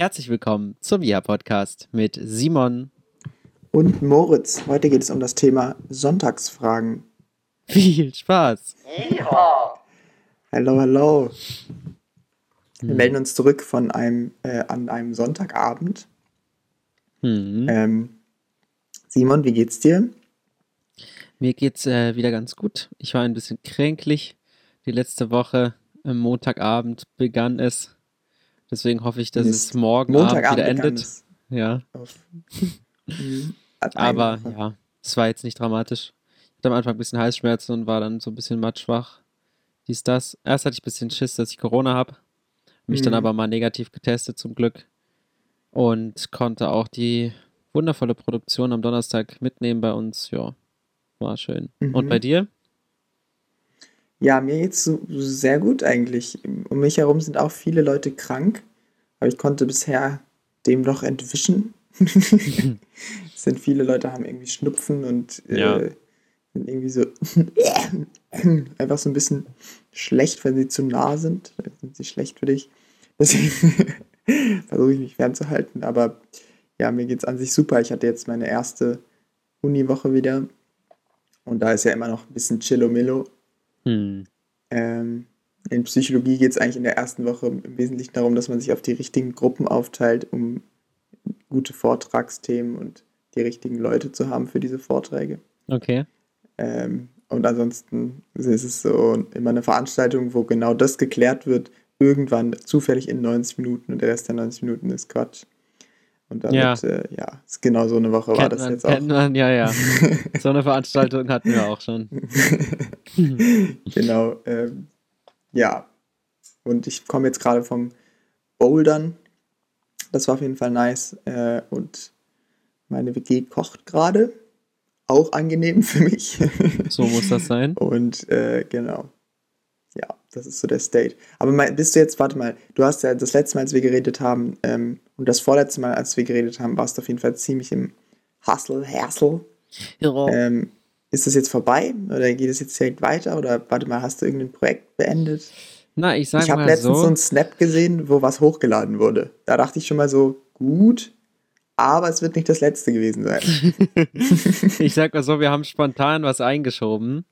Herzlich willkommen zum Ja Podcast mit Simon und Moritz. Heute geht es um das Thema Sonntagsfragen. Viel Spaß. Hallo, hallo. Wir hm. melden uns zurück von einem äh, an einem Sonntagabend. Hm. Ähm, Simon, wie geht's dir? Mir geht's äh, wieder ganz gut. Ich war ein bisschen kränklich die letzte Woche. Am Montagabend begann es. Deswegen hoffe ich, dass Mist. es morgen Abend wieder endet. Ja. Mhm. Aber ja, es war jetzt nicht dramatisch. Ich hatte am Anfang ein bisschen Halsschmerzen und war dann so ein bisschen matschwach. Dies, das. Erst hatte ich ein bisschen Schiss, dass ich Corona habe. Mich mhm. dann aber mal negativ getestet zum Glück. Und konnte auch die wundervolle Produktion am Donnerstag mitnehmen bei uns. Ja, war schön. Mhm. Und bei dir? Ja, mir geht's so sehr gut eigentlich. Um mich herum sind auch viele Leute krank, aber ich konnte bisher dem noch entwischen. es sind viele Leute haben irgendwie Schnupfen und äh, ja. sind irgendwie so einfach so ein bisschen schlecht, wenn sie zu nah sind. Dann sind sie schlecht für dich. Deswegen versuche ich mich fernzuhalten. Aber ja, mir geht es an sich super. Ich hatte jetzt meine erste Uniwoche wieder. Und da ist ja immer noch ein bisschen Chillomillo. Hm. Ähm, in Psychologie geht es eigentlich in der ersten Woche im Wesentlichen darum, dass man sich auf die richtigen Gruppen aufteilt, um gute Vortragsthemen und die richtigen Leute zu haben für diese Vorträge. Okay. Ähm, und ansonsten ist es so immer eine Veranstaltung, wo genau das geklärt wird, irgendwann zufällig in 90 Minuten und der Rest der 90 Minuten ist Quatsch. Und damit, ja, äh, ja genau so eine Woche kennt war das man, jetzt auch. Man, ja, ja. so eine Veranstaltung hatten wir auch schon. genau. Ähm, ja. Und ich komme jetzt gerade vom Bouldern. Das war auf jeden Fall nice. Äh, und meine WG kocht gerade. Auch angenehm für mich. so muss das sein. Und äh, genau. Das ist so der State. Aber mal, bist du jetzt, warte mal, du hast ja das letzte Mal, als wir geredet haben, ähm, und das vorletzte Mal, als wir geredet haben, warst du auf jeden Fall ziemlich im Hustle, Hassle. Ja. Ähm, ist das jetzt vorbei oder geht es jetzt direkt weiter oder warte mal, hast du irgendein Projekt beendet? Na, ich sag Ich habe letztens so. so einen Snap gesehen, wo was hochgeladen wurde. Da dachte ich schon mal so, gut, aber es wird nicht das letzte gewesen sein. ich sag mal so, wir haben spontan was eingeschoben,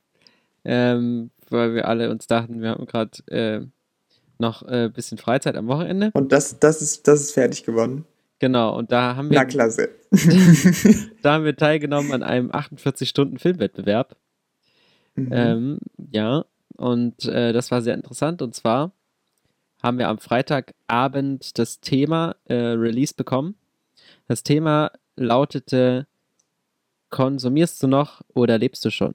ähm, weil wir alle uns dachten, wir haben gerade äh, noch ein äh, bisschen Freizeit am Wochenende. Und das, das, ist, das ist fertig geworden. Genau, und da haben wir. Na klasse. da haben wir teilgenommen an einem 48-Stunden-Filmwettbewerb. Mhm. Ähm, ja, und äh, das war sehr interessant. Und zwar haben wir am Freitagabend das Thema äh, Release bekommen. Das Thema lautete: Konsumierst du noch oder lebst du schon?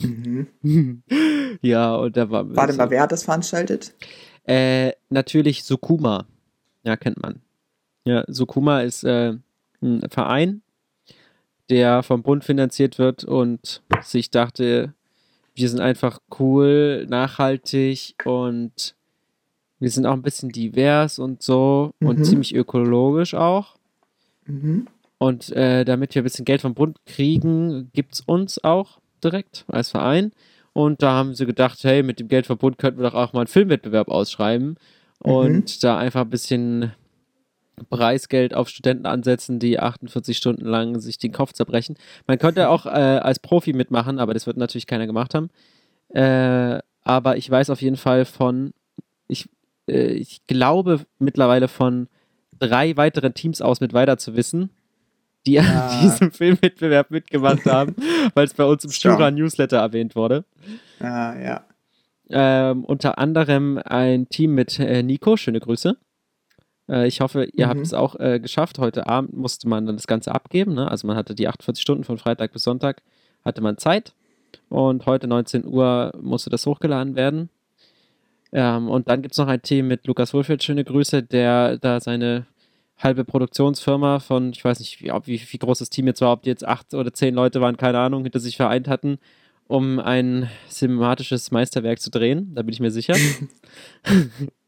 Mhm. ja, und da war. Warte mal, wer hat das veranstaltet? Äh, natürlich Sukuma. Ja, kennt man. Ja, Sukuma ist äh, ein Verein, der vom Bund finanziert wird und sich dachte, wir sind einfach cool, nachhaltig und wir sind auch ein bisschen divers und so mhm. und ziemlich ökologisch auch. Mhm. Und äh, damit wir ein bisschen Geld vom Bund kriegen, gibt es uns auch direkt als Verein. Und da haben sie gedacht, hey, mit dem Geld vom Bund könnten wir doch auch mal einen Filmwettbewerb ausschreiben mhm. und da einfach ein bisschen Preisgeld auf Studenten ansetzen, die 48 Stunden lang sich den Kopf zerbrechen. Man könnte auch äh, als Profi mitmachen, aber das wird natürlich keiner gemacht haben. Äh, aber ich weiß auf jeden Fall von, ich, äh, ich glaube mittlerweile von drei weiteren Teams aus mit weiter zu wissen, die an diesem Filmwettbewerb mitgemacht haben, weil es bei uns im Stura Newsletter erwähnt wurde. Ah, ja. Ähm, unter anderem ein Team mit äh, Nico, schöne Grüße. Äh, ich hoffe, ihr mhm. habt es auch äh, geschafft. Heute Abend musste man dann das Ganze abgeben. Ne? Also man hatte die 48 Stunden von Freitag bis Sonntag, hatte man Zeit. Und heute 19 Uhr musste das hochgeladen werden. Ähm, und dann gibt es noch ein Team mit Lukas Wohlfeld, schöne Grüße, der da seine halbe Produktionsfirma von, ich weiß nicht, wie, wie, wie groß das Team jetzt war, ob die jetzt acht oder zehn Leute waren, keine Ahnung, hinter sich vereint hatten, um ein cinematisches Meisterwerk zu drehen. Da bin ich mir sicher.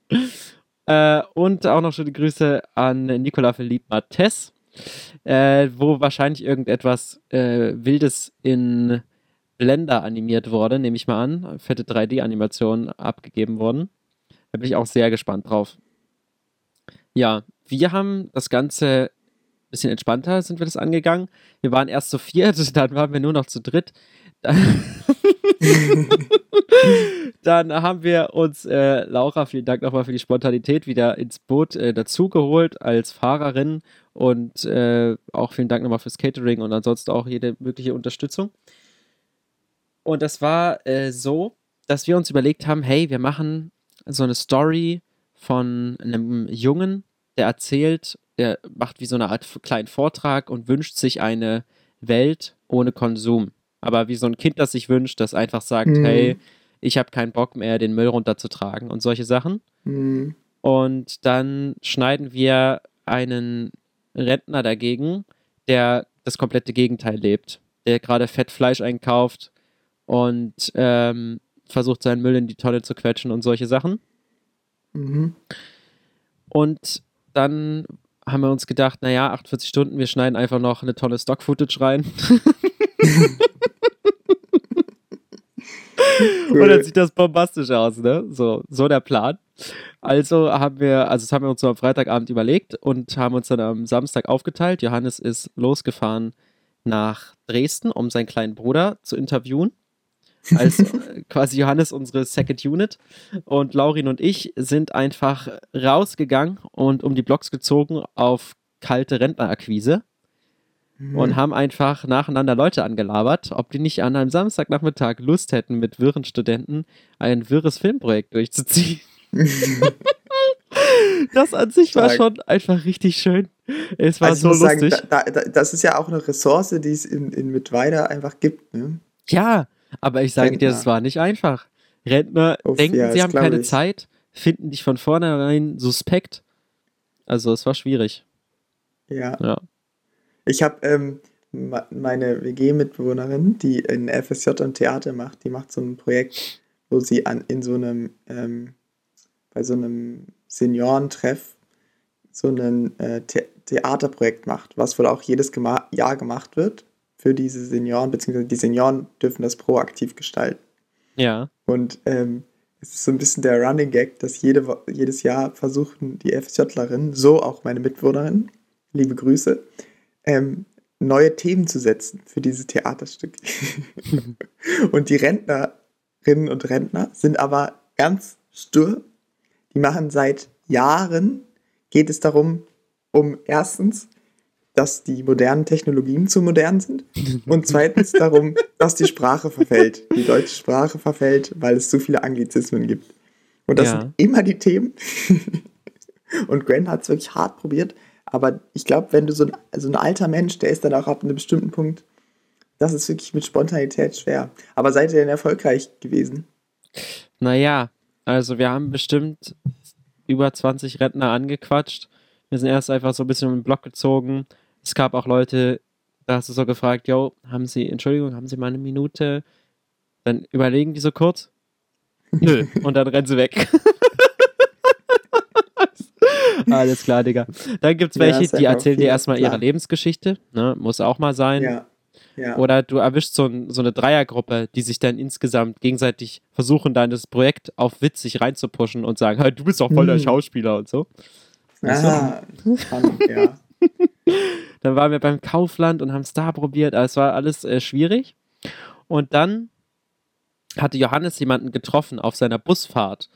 Äh, und auch noch schöne Grüße an Nicola Philippe Mattes, äh, wo wahrscheinlich irgendetwas äh, Wildes in Blender animiert wurde, nehme ich mal an. Fette 3D-Animation abgegeben worden. Da bin ich auch sehr gespannt drauf. Ja, wir haben das Ganze ein bisschen entspannter, sind wir das angegangen. Wir waren erst zu viert, dann waren wir nur noch zu dritt. Dann haben wir uns, äh, Laura, vielen Dank nochmal für die Spontanität, wieder ins Boot äh, dazugeholt als Fahrerin und äh, auch vielen Dank nochmal fürs Catering und ansonsten auch jede mögliche Unterstützung. Und das war äh, so, dass wir uns überlegt haben, hey, wir machen so eine Story von einem Jungen, der erzählt, der macht wie so eine Art kleinen Vortrag und wünscht sich eine Welt ohne Konsum aber wie so ein Kind, das sich wünscht, das einfach sagt, mhm. hey, ich habe keinen Bock mehr, den Müll runterzutragen und solche Sachen. Mhm. Und dann schneiden wir einen Rentner dagegen, der das komplette Gegenteil lebt, der gerade Fettfleisch einkauft und ähm, versucht, seinen Müll in die Tonne zu quetschen und solche Sachen. Mhm. Und dann haben wir uns gedacht, naja, 48 Stunden, wir schneiden einfach noch eine Tonne Stock-Footage rein. cool. Und dann sieht das bombastisch aus, ne? So, so der Plan. Also haben wir, also das haben wir uns so am Freitagabend überlegt und haben uns dann am Samstag aufgeteilt. Johannes ist losgefahren nach Dresden, um seinen kleinen Bruder zu interviewen. Als quasi Johannes unsere Second Unit. Und Laurin und ich sind einfach rausgegangen und um die Blocks gezogen auf kalte Rentnerakquise mhm. und haben einfach nacheinander Leute angelabert, ob die nicht an einem Samstagnachmittag Lust hätten, mit wirren Studenten ein wirres Filmprojekt durchzuziehen. das an sich war schon einfach richtig schön. Es war also so lustig. Sagen, da, da, das ist ja auch eine Ressource, die es in, in Mittweida einfach gibt. Ne? Ja, aber ich sage Rentner. dir, das war nicht einfach. Rentner Uff, denken, ja, sie haben keine ich. Zeit, finden dich von vornherein suspekt. Also es war schwierig. Ja. ja. Ich habe ähm, meine WG-Mitbewohnerin, die in FSJ und Theater macht, die macht so ein Projekt, wo sie an, in so einem, ähm, bei so einem Seniorentreff so ein äh, The Theaterprojekt macht, was wohl auch jedes gema Jahr gemacht wird für diese Senioren, beziehungsweise die Senioren dürfen das proaktiv gestalten. Ja. Und ähm, es ist so ein bisschen der Running Gag, dass jede, jedes Jahr versuchen die FSJlerinnen, so auch meine Mitbewohnerin, liebe Grüße, ähm, neue Themen zu setzen für diese Theaterstücke. und die Rentnerinnen und Rentner sind aber ganz stur. Die machen seit Jahren, geht es darum, um erstens, dass die modernen Technologien zu modern sind und zweitens darum, dass die Sprache verfällt. Die deutsche Sprache verfällt, weil es zu viele Anglizismen gibt. Und das ja. sind immer die Themen. und Gwen hat es wirklich hart probiert, aber ich glaube, wenn du so ein, so ein alter Mensch, der ist dann auch ab einem bestimmten Punkt, das ist wirklich mit Spontanität schwer. Aber seid ihr denn erfolgreich gewesen? Naja, also wir haben bestimmt über 20 Rentner angequatscht. Wir sind erst einfach so ein bisschen um den Block gezogen. Es gab auch Leute, da hast du so gefragt, yo, haben Sie, Entschuldigung, haben Sie mal eine Minute? Dann überlegen die so kurz. Nö. Und dann rennen sie weg. Alles klar, Digga. Dann gibt es welche, ja, die erzählen dir erstmal ihre Lebensgeschichte. Ne? Muss auch mal sein. Ja. Ja. Oder du erwischst so, ein, so, eine Dreiergruppe, die sich dann insgesamt gegenseitig versuchen, deines Projekt auf witzig reinzupuschen und sagen, hey, du bist doch voll der hm. Schauspieler und so. Ah, spannend, ja. dann waren wir beim Kaufland und haben es da probiert, aber es war alles äh, schwierig. Und dann hatte Johannes jemanden getroffen auf seiner Busfahrt,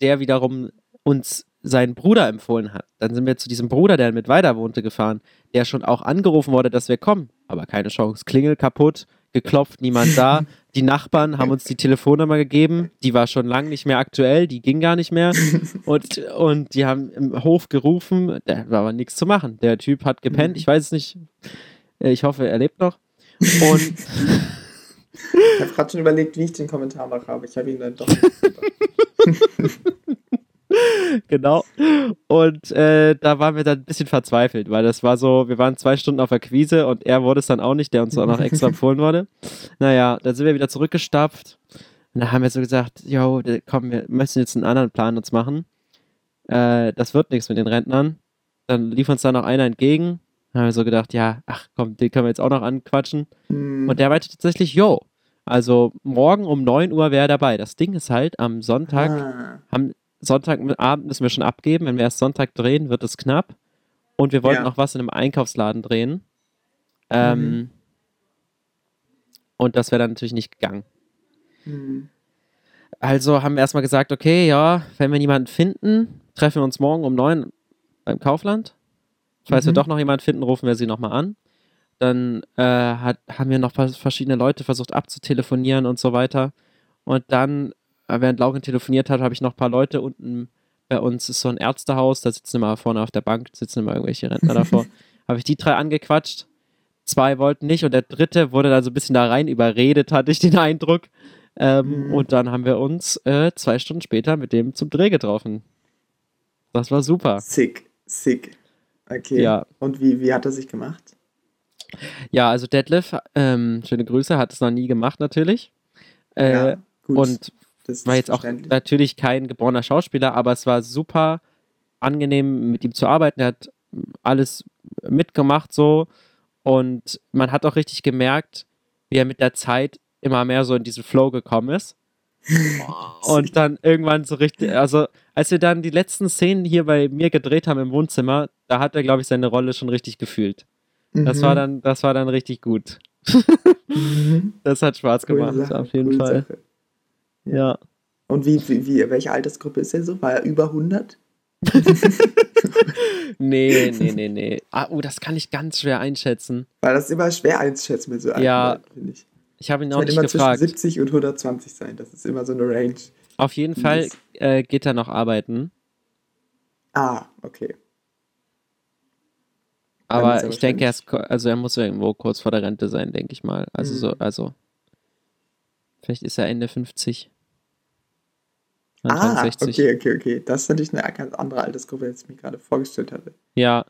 der wiederum uns seinen Bruder empfohlen hat. Dann sind wir zu diesem Bruder, der mit weiter wohnte, gefahren, der schon auch angerufen wurde, dass wir kommen. Aber keine Chance. Klingel kaputt, geklopft, niemand da. Die Nachbarn haben uns die Telefonnummer gegeben, die war schon lange nicht mehr aktuell, die ging gar nicht mehr. Und, und die haben im Hof gerufen, da war aber nichts zu machen. Der Typ hat gepennt, ich weiß es nicht. Ich hoffe, er lebt noch. Und. Ich habe gerade schon überlegt, wie ich den Kommentar mache, aber ich habe ihn dann doch. genau. Und äh, da waren wir dann ein bisschen verzweifelt, weil das war so, wir waren zwei Stunden auf der Quise und er wurde es dann auch nicht, der uns auch noch extra empfohlen wurde. Naja, dann sind wir wieder zurückgestapft. Und da haben wir so gesagt, yo, komm, wir müssen jetzt einen anderen Plan uns machen. Äh, das wird nichts mit den Rentnern. Dann lief uns da noch einer entgegen. Dann haben wir so gedacht, ja, ach komm, den können wir jetzt auch noch anquatschen. Mhm. Und der meinte tatsächlich, yo, also morgen um 9 Uhr wäre er dabei. Das Ding ist halt, am Sonntag ah. haben Sonntagabend müssen wir schon abgeben. Wenn wir erst Sonntag drehen, wird es knapp. Und wir wollten Ja. noch was in einem Einkaufsladen drehen. Ähm, Mhm. Und das wäre dann natürlich nicht gegangen. Mhm. Also haben wir erstmal gesagt, okay, ja, wenn wir niemanden finden, treffen wir uns morgen um neun beim Kaufland. Falls wir Mhm. doch noch jemanden finden, rufen wir sie nochmal an. Dann äh, hat, haben wir noch vers- verschiedene Leute versucht abzutelefonieren und so weiter. Und dann, während Lauren telefoniert hat, habe ich noch ein paar Leute unten bei uns ist so ein Ärztehaus, da sitzen immer vorne auf der Bank, sitzen immer irgendwelche Rentner davor. habe ich die drei angequatscht. Zwei wollten nicht und der dritte wurde dann so ein bisschen da rein überredet, hatte ich den Eindruck. Ähm, Mhm. Und dann haben wir uns äh, zwei Stunden später mit dem zum Dreh getroffen. Das war super. Sick, sick. Okay. Ja. Und wie, wie hat er sich gemacht? Ja, also Detlef, ähm, schöne Grüße, hat es noch nie gemacht natürlich. Äh, ja, gut. und das war jetzt auch natürlich kein geborener Schauspieler, aber es war super angenehm, mit ihm zu arbeiten. Er hat alles mitgemacht so und man hat auch richtig gemerkt, wie er mit der Zeit immer mehr so in diesen Flow gekommen ist. und dann irgendwann so richtig, also als wir dann die letzten Szenen hier bei mir gedreht haben im Wohnzimmer, da hat er, glaube ich, seine Rolle schon richtig gefühlt. Das Mhm. war dann, das war dann richtig gut. Mhm. Das hat Spaß gemacht, Sache, auf jeden Fall. Sache. Ja. Und wie, wie, wie, welche Altersgruppe ist er so? War er über 100? Nee, nee, nee, nee. Ah, oh, das kann ich ganz schwer einschätzen. Weil das ist immer schwer einzuschätzen mit so alten Ja, finde ich. Ich habe ihn auch kann nicht immer gefragt. zwischen 70 und 120 sein. Das ist immer so eine Range. Auf jeden Fall äh, geht er noch arbeiten. Ah, okay. Aber er ich denke, er ist, also er muss irgendwo kurz vor der Rente sein, denke ich mal. Also Mhm. so, also vielleicht ist er Ende 50. Anfang Ah, 60. okay, okay, okay. Das ist natürlich eine ganz andere Altersgruppe, als ich mir gerade vorgestellt hatte. Ja,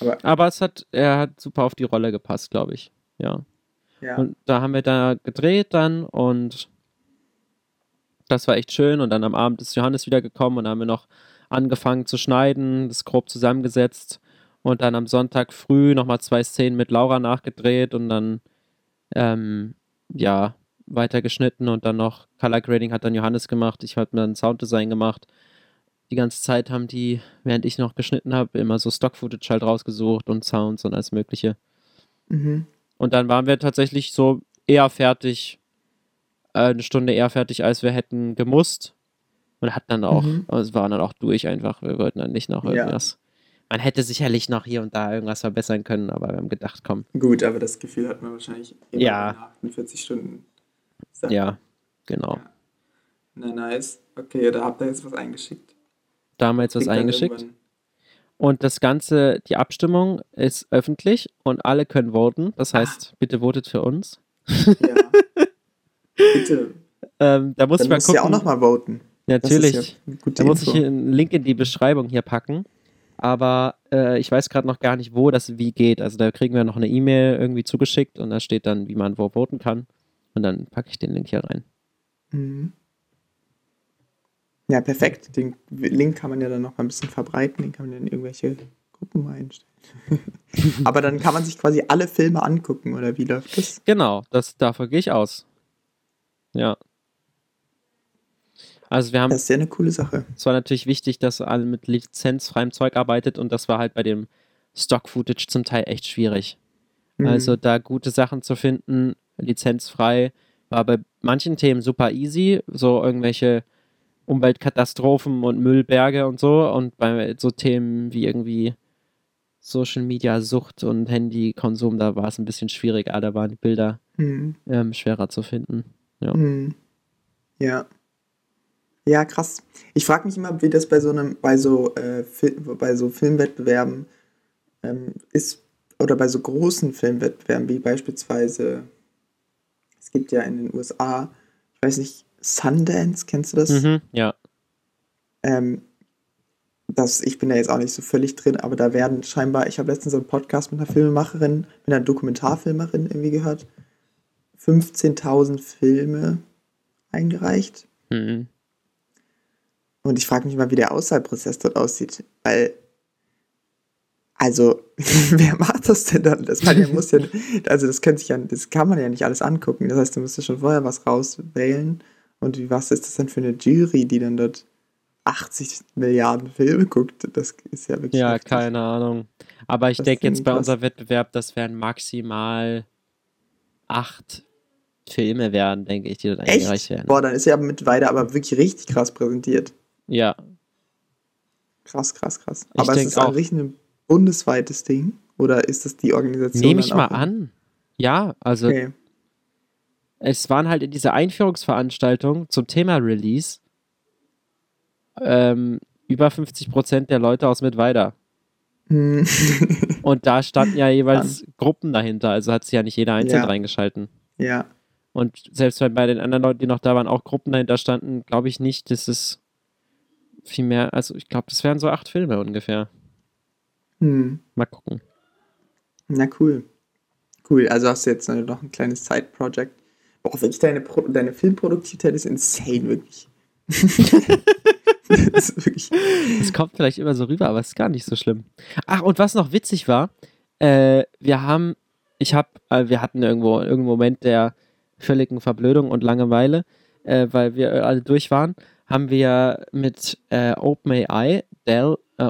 Aber aber es hat, er hat super auf die Rolle gepasst, glaube ich. Ja. ja. Und da haben wir da gedreht dann und das war echt schön. Und dann am Abend ist Johannes wieder gekommen und haben wir noch angefangen zu schneiden, das grob zusammengesetzt und dann am Sonntag früh nochmal zwei Szenen mit Laura nachgedreht und dann ähm, ja weiter geschnitten und dann noch Color Grading hat dann Johannes gemacht. Ich habe dann Sounddesign gemacht. Die ganze Zeit haben die, während ich noch geschnitten habe, immer so Stock-Footage halt rausgesucht und Sounds und alles Mögliche. Mhm. Und dann waren wir tatsächlich so eher fertig, äh, eine Stunde eher fertig, als wir hätten gemusst. Und hatten dann auch, Mhm. es waren dann auch durch einfach. Wir wollten dann nicht noch Ja. irgendwas. Man hätte sicherlich noch hier und da irgendwas verbessern können, aber wir haben gedacht, komm, Gut, aber das Gefühl hat man wahrscheinlich Ja. nach 48 Stunden. Sache. ja, genau. Ja. Na, nice. Okay, da habt ihr jetzt was eingeschickt. Da haben wir jetzt was eingeschickt. irgendwann- Und das Ganze, die Abstimmung ist öffentlich und alle können voten. Das heißt, bitte votet für uns. Ja. Bitte. Ähm, da muss Dann ich mal musst du ja auch gucken. nochmal voten. Natürlich. ja Da muss ich Info. einen Link in die Beschreibung hier packen. Aber äh, ich weiß gerade noch gar nicht, wo das wie geht. Also da kriegen wir noch eine E-Mail irgendwie zugeschickt und da steht dann, wie man wo voten kann. Und dann packe ich den Link hier rein. Mhm. Ja, perfekt. Den Link kann man ja dann noch mal ein bisschen verbreiten. Den kann man in irgendwelche Gruppen einstellen. Aber dann kann man sich quasi alle Filme angucken, oder wie läuft das? Genau, das, davon gehe ich aus. Ja. Also wir haben, Das ist ja eine coole Sache. es war natürlich wichtig, dass alle mit lizenzfreiem Zeug arbeitet und das war halt bei dem Stock-Footage zum Teil echt schwierig. Mhm. Also da gute Sachen zu finden, lizenzfrei, war bei manchen Themen super easy, so irgendwelche Umweltkatastrophen und Müllberge und so. Und bei so Themen wie irgendwie Social Media Sucht und Handykonsum, da war es ein bisschen schwieriger, da waren die Bilder Mhm. ähm, schwerer zu finden. Ja. Mhm. Ja. Ja, krass. Ich frage mich immer, wie das bei so einem, bei so, äh, bei so Filmwettbewerben ähm, ist, oder bei so großen Filmwettbewerben, wie beispielsweise, es gibt ja in den USA, ich weiß nicht, Sundance, kennst du das? Mhm, ja. Ähm, das, ich bin da jetzt auch nicht so völlig drin, aber da werden scheinbar, ich habe letztens so einen Podcast mit einer Filmemacherin, mit einer Dokumentarfilmerin irgendwie gehört, 15.000 Filme eingereicht. Mhm. Und ich frage mich mal, wie der Auswahlprozess dort aussieht, weil, also, wer macht das denn dann? Das kann ja, muss ja, also das könnte sich ja, das kann man ja nicht alles angucken. Das heißt, du musst ja schon vorher was rauswählen. Und wie was ist das denn für eine Jury, die dann dort 80 Milliarden Filme guckt. Das ist ja wirklich. Ja, heftig. keine Ahnung. Aber ich denke jetzt bei unserem Wettbewerb, das werden maximal acht Filme werden, denke ich, die dort eingereicht werden. Boah, dann ist ja mittlerweile aber wirklich richtig krass präsentiert. Ja, Krass, krass, krass. Ich Aber ist es an auch. sich ein bundesweites Ding? Oder ist das die Organisation? nehme ich mal an. Ja, also Okay. es waren halt in dieser Einführungsveranstaltung zum Thema Release ähm, über 50 Prozent der Leute aus Mittweida. Hm. Und da standen ja jeweils Gruppen dahinter, also hat sich ja nicht jeder einzeln Ja. reingeschalten. ja. Und selbst wenn bei den anderen Leuten, die noch da waren, auch Gruppen dahinter standen, glaube ich nicht, dass es viel mehr, also ich glaube, das wären so acht Filme ungefähr. Hm. Mal gucken. Na cool. Cool, also hast du jetzt noch ein kleines Side-Project. Boah, wirklich deine, Pro deine Filmproduktivität ist insane, wirklich. das wirklich. Es kommt vielleicht immer so rüber, aber es ist gar nicht so schlimm. Ach, und was noch witzig war, äh, wir haben, ich habe, äh, wir hatten irgendwo irgendeinen Moment der völligen Verblödung und Langeweile, äh, weil wir alle durch waren, haben wir mit äh, OpenAI, Dell äh,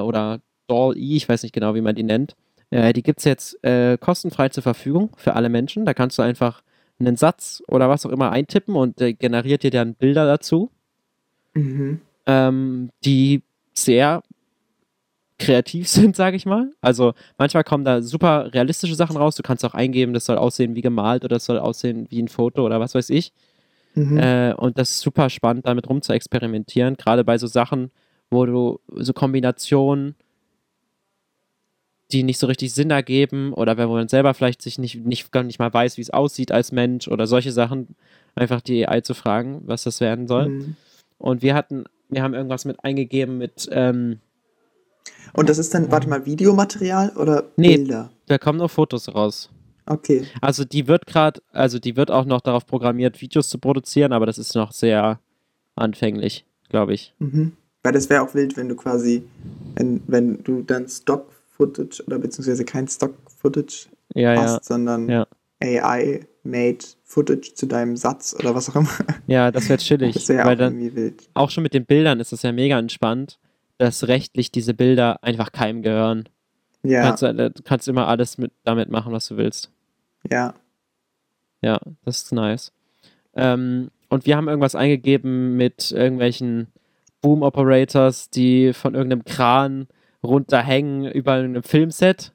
oder DALL-E, ich weiß nicht genau, wie man die nennt, äh, die gibt es jetzt äh, kostenfrei zur Verfügung für alle Menschen. Da kannst du einfach einen Satz oder was auch immer eintippen und äh, generiert dir dann Bilder dazu Mhm. ähm, die sehr kreativ sind, sage ich mal. Also manchmal kommen da super realistische Sachen raus. Du kannst auch eingeben, das soll aussehen wie gemalt oder das soll aussehen wie ein Foto oder was weiß ich. Mhm. Äh, und das ist super spannend, damit rum zu experimentieren. Gerade bei so Sachen, wo du so Kombinationen, die nicht so richtig Sinn ergeben oder wenn man selber vielleicht sich nicht, nicht, gar nicht mal weiß, wie es aussieht als Mensch oder solche Sachen, einfach die AI zu fragen, was das werden soll. Mhm. Und wir hatten, wir haben irgendwas mit eingegeben mit, ähm, Und das ist dann, warte mal, Videomaterial oder Nee. Bilder? da kommen nur Fotos raus. Okay. Also die wird gerade, also die wird auch noch darauf programmiert, Videos zu produzieren, aber das ist noch sehr anfänglich, glaube ich. Mhm. Weil das wäre auch wild, wenn du quasi, wenn, wenn du dann Stock-Footage oder beziehungsweise kein Stock-Footage Ja, ja, hast, sondern ja. AI-made Footage zu deinem Satz oder was auch immer. ja, das wäre chillig, Das wäre weil auch dann wild. auch schon mit den Bildern ist es ja mega entspannt, dass rechtlich diese Bilder einfach keinem gehören. Ja, Kannst, du- du kannst immer alles mit, damit machen, was du willst. ja. Ja, das ist nice. Ähm, und wir haben irgendwas eingegeben mit irgendwelchen Boom-Operators, die von irgendeinem Kran runterhängen über einem Filmset.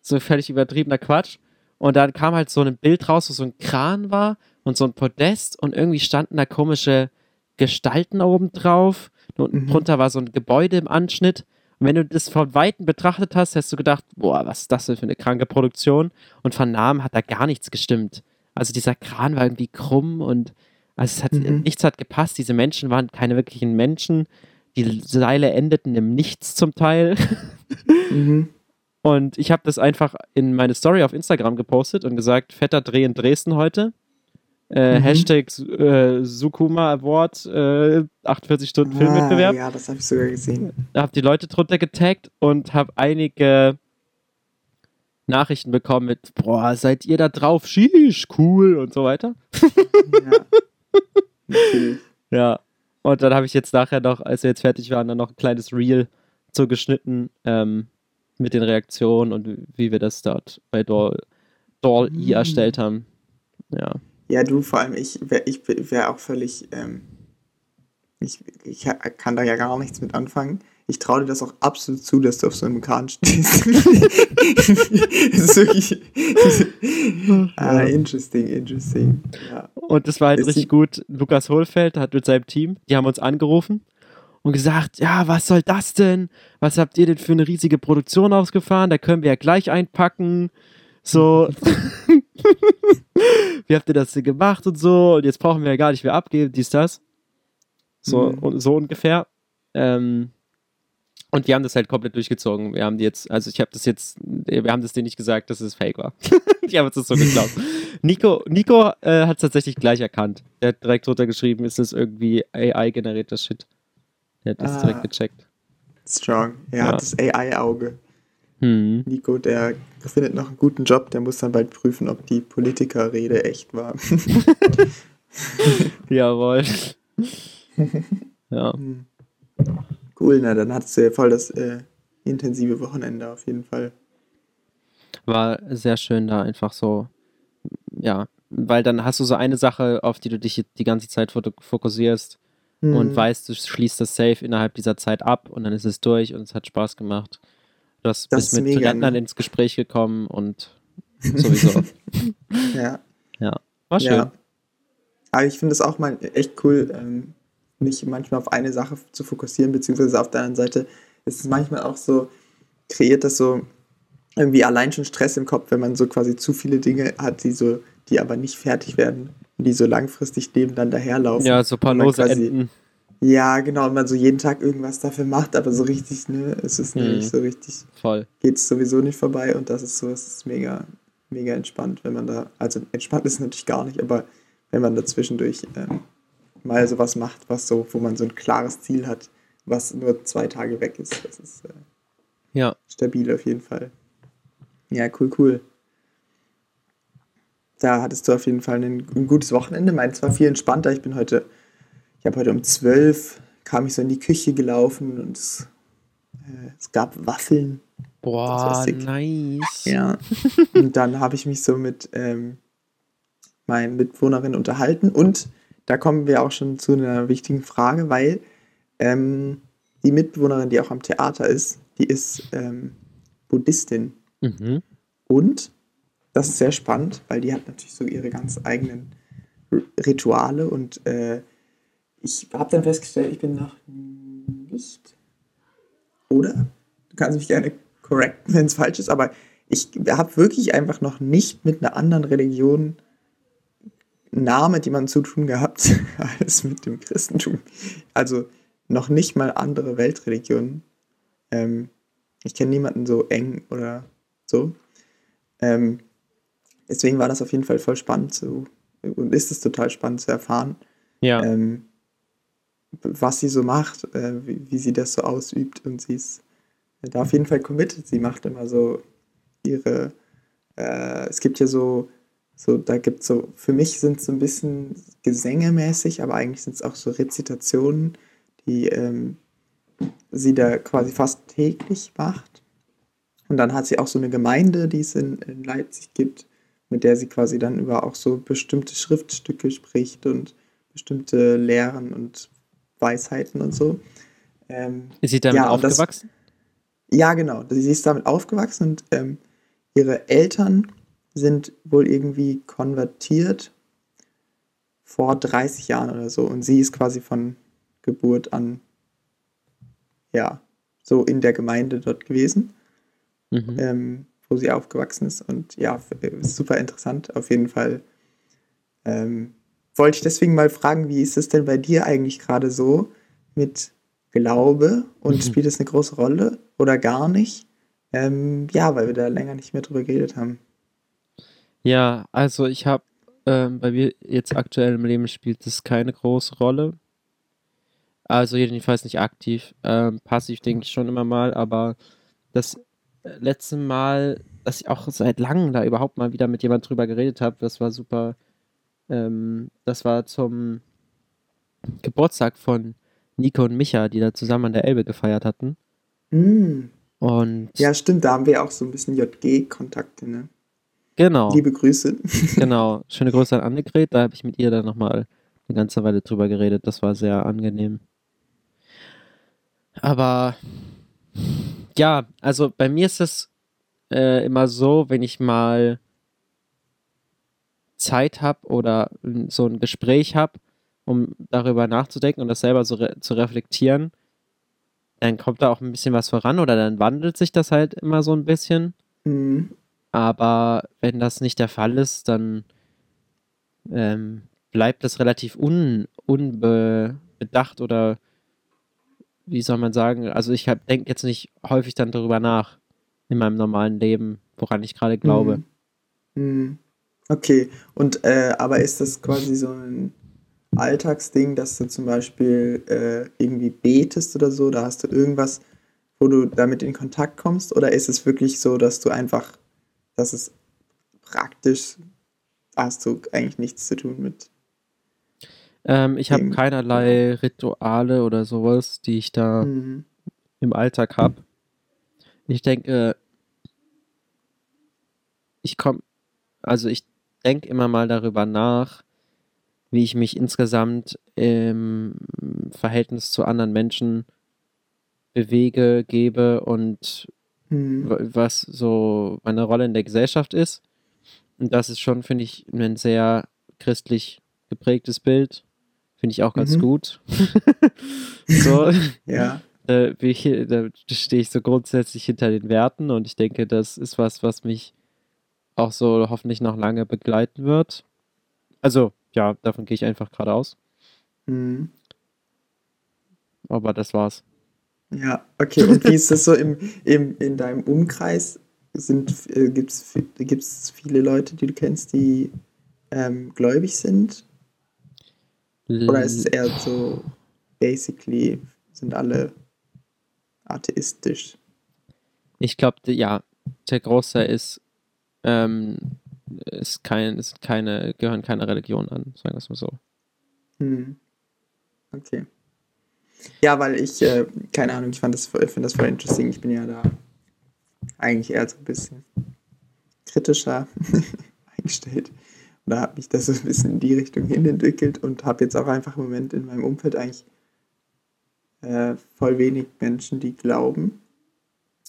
So völlig übertriebener Quatsch. Und dann kam halt so ein Bild raus, wo so ein Kran war und so ein Podest und irgendwie standen da komische Gestalten oben drauf. Und unten Mhm. drunter war so ein Gebäude im Anschnitt. Und wenn du das von Weitem betrachtet hast, hast du gedacht, boah, was ist das denn für eine kranke Produktion? Und von Namen hat da gar nichts gestimmt. Also dieser Kran war irgendwie krumm und also es hat, Mhm. nichts hat gepasst. Diese Menschen waren keine wirklichen Menschen. Die Seile endeten im Nichts zum Teil. Mhm. Und ich habe das einfach in meine Story auf Instagram gepostet und gesagt, fetter Dreh in Dresden heute. Äh, Mhm. Hashtag äh, Sukuma Award, äh, 48 Stunden Filmwettbewerb. Ah, ja, das habe ich sogar gesehen. habe die Leute drunter getaggt und habe einige Nachrichten bekommen mit, boah, seid ihr da drauf? Sheesh, cool und so weiter. Ja. Natürlich. Ja. Und dann habe ich jetzt nachher noch, als wir jetzt fertig waren, dann noch ein kleines Reel zugeschnitten ähm, mit den Reaktionen und wie wir das dort bei Doll, Doll Mm. erstellt haben. Ja. Ja, du, vor allem ich wäre ich wär auch völlig, ähm, ich, ich kann da ja gar nichts mit anfangen. Ich traue dir das auch absolut zu, dass du auf so einem Kran stehst. das ist wirklich ah, interesting, interesting. Ja. Und das war halt Ist richtig gut. Lukas Hohlfeld hat mit seinem Team, die haben uns angerufen und gesagt, ja, was soll das denn? Was habt ihr denn für eine riesige Produktion ausgefahren? Da können wir ja gleich einpacken. So, wie habt ihr das denn gemacht und so? Und jetzt brauchen wir ja gar nicht mehr abgeben, dies, das. So, Mhm. und, so ungefähr. Ähm, und wir haben das halt komplett durchgezogen. Wir haben die jetzt, also ich habe das jetzt, wir haben das denen nicht gesagt, dass es fake war. die haben uns das so geglaubt. Nico, Nico äh, hat es tatsächlich gleich erkannt. Der hat direkt drunter geschrieben, ist das irgendwie AI-generierter Shit. Der hat das Ah. direkt gecheckt. Strong. Er Ja. hat das AI-Auge. Hm. Nico, der findet noch einen guten Job, der muss dann bald prüfen, ob die Politikerrede echt war. Jawohl. ja. Hm. Cool, na dann hattest du ja voll das äh, intensive Wochenende auf jeden Fall. War sehr schön da einfach so, ja, weil dann hast du so eine Sache, auf die du dich die ganze Zeit fokussierst mhm. und weißt, du schließt das Safe innerhalb dieser Zeit ab und dann ist es durch und es hat Spaß gemacht. Du hast, das bist mit Rentnern ne? ins Gespräch gekommen und sowieso. ja. Ja, war schön. Ja. Aber ich finde es auch mal echt cool, ähm, mich manchmal auf eine Sache zu fokussieren, beziehungsweise auf der anderen Seite ist es manchmal auch so, kreiert das so irgendwie allein schon Stress im Kopf, wenn man so quasi zu viele Dinge hat, die so, die aber nicht fertig werden und die so langfristig nebeneinander herlaufen. Ja, so paar lose quasi, Enden. Ja, genau, und man so jeden Tag irgendwas dafür macht, aber so richtig, ne, es ist mhm. nicht so richtig. Voll. Geht es sowieso nicht vorbei und das ist so, es ist mega, mega entspannt, wenn man da, also entspannt ist es natürlich gar nicht, aber wenn man da zwischendurch ähm, mal sowas macht, was so, wo man so ein klares Ziel hat, was nur zwei Tage weg ist. Das ist äh, ja. stabil auf jeden Fall. Ja, cool, cool. Da hattest du auf jeden Fall ein, ein gutes Wochenende. Meins war viel entspannter. Ich bin heute, ich habe heute um zwölf kam ich so in die Küche gelaufen und es, äh, es gab Waffeln. Boah, nice. Ja. und dann habe ich mich so mit ähm, meinen Mitwohnerinnen unterhalten und da kommen wir auch schon zu einer wichtigen Frage, weil ähm, die Mitbewohnerin, die auch am Theater ist, die ist ähm, Buddhistin. Mhm. Und das ist sehr spannend, weil die hat natürlich so ihre ganz eigenen Rituale und äh, ich habe dann festgestellt, ich bin noch nicht. Oder? Du kannst mich gerne correcten, wenn es falsch ist, aber ich habe wirklich einfach noch nicht mit einer anderen Religion Name, die man zu tun gehabt, als mit dem Christentum. Also noch nicht mal andere Weltreligionen. Ähm, ich kenne niemanden so eng oder so. Ähm, deswegen war das auf jeden Fall voll spannend zu, und ist es total spannend zu erfahren, ja. ähm, was sie so macht, äh, wie, wie, sie das so ausübt. Und sie ist da auf jeden Fall committed. Sie macht immer so ihre, äh, es gibt ja so so, da gibt es so, für mich sind es so ein bisschen gesängemäßig, aber eigentlich sind es auch so Rezitationen, die ähm, sie da quasi fast täglich macht. Und dann hat sie auch so eine Gemeinde, die es in, in Leipzig gibt, mit der sie quasi dann über auch so bestimmte Schriftstücke spricht und bestimmte Lehren und Weisheiten und so. Ähm, ist sie damit ja, aufgewachsen? Das, ja, genau. Sie ist damit aufgewachsen und ähm, ihre Eltern sind wohl irgendwie konvertiert vor 30 Jahren oder so. Und sie ist quasi von Geburt an, ja, so in der Gemeinde dort gewesen, mhm. ähm, wo sie aufgewachsen ist. Und ja, super interessant auf jeden Fall. Ähm, wollte ich deswegen mal fragen, wie ist es denn bei dir eigentlich gerade so mit Glaube und mhm. spielt es eine große Rolle oder gar nicht? Ähm, ja, weil wir da länger nicht mehr drüber geredet haben. Ja, also ich habe, ähm, bei mir jetzt aktuell im Leben spielt das keine große Rolle. Also jedenfalls nicht aktiv. Ähm, passiv denke ich schon immer mal, aber das letzte Mal, dass ich auch seit langem da überhaupt mal wieder mit jemand drüber geredet habe, das war super. Ähm, das war zum Geburtstag von Nico und Micha, die da zusammen an der Elbe gefeiert hatten. Mm. Und ja, stimmt, da haben wir auch so ein bisschen JG-Kontakte, ne? Genau. Liebe Grüße. genau. Schöne Grüße an Annegret. Da habe ich mit ihr dann nochmal eine ganze Weile drüber geredet. Das war sehr angenehm. Aber ja, also bei mir ist es äh, immer so, wenn ich mal Zeit habe oder so ein Gespräch habe, um darüber nachzudenken und das selber so re zu reflektieren, dann kommt da auch ein bisschen was voran oder dann wandelt sich das halt immer so ein bisschen. Mhm. Aber wenn das nicht der Fall ist, dann ähm, bleibt das relativ un, unbedacht oder wie soll man sagen? Also ich denke jetzt nicht häufig dann darüber nach in meinem normalen Leben, woran ich gerade glaube. Mhm. Okay, und äh, aber ist das quasi so ein Alltagsding, dass du zum Beispiel äh, irgendwie betest oder so? Da hast du irgendwas, wo du damit in Kontakt kommst? Oder ist es wirklich so, dass du einfach das ist praktisch, hast du eigentlich nichts zu tun mit. Ähm, ich habe keinerlei Rituale oder sowas, die ich da Mhm. im Alltag habe. Ich denke, ich komme, also ich denke immer mal darüber nach, wie ich mich insgesamt im Verhältnis zu anderen Menschen bewege, gebe und Mhm. wa- was so meine Rolle in der Gesellschaft ist. Und das ist schon, finde ich, ein sehr christlich geprägtes Bild. Finde ich auch ganz Mhm. gut. so, Ja. äh, ich, da stehe ich so grundsätzlich hinter den Werten und ich denke, das ist was, was mich auch so hoffentlich noch lange begleiten wird. Also, ja, davon gehe ich einfach gerade aus. Mhm. Aber das war's. Ja, okay. Und wie ist das so im, im, in deinem Umkreis? Sind, äh, gibt es viele Leute, die du kennst, die ähm, gläubig sind? Oder ist es eher so, basically, sind alle atheistisch? Ich glaube, ja, der Großteil ist, ähm, ist kein, ist keine, gehören keiner Religion an, sagen wir es mal so. Hm. Okay. Ja, weil ich, äh, keine Ahnung, ich fand das, finde das voll interesting. Ich bin ja da eigentlich eher so ein bisschen kritischer eingestellt. Oder habe mich das so ein bisschen in die Richtung hin entwickelt und habe jetzt auch einfach im Moment in meinem Umfeld eigentlich äh, voll wenig Menschen, die glauben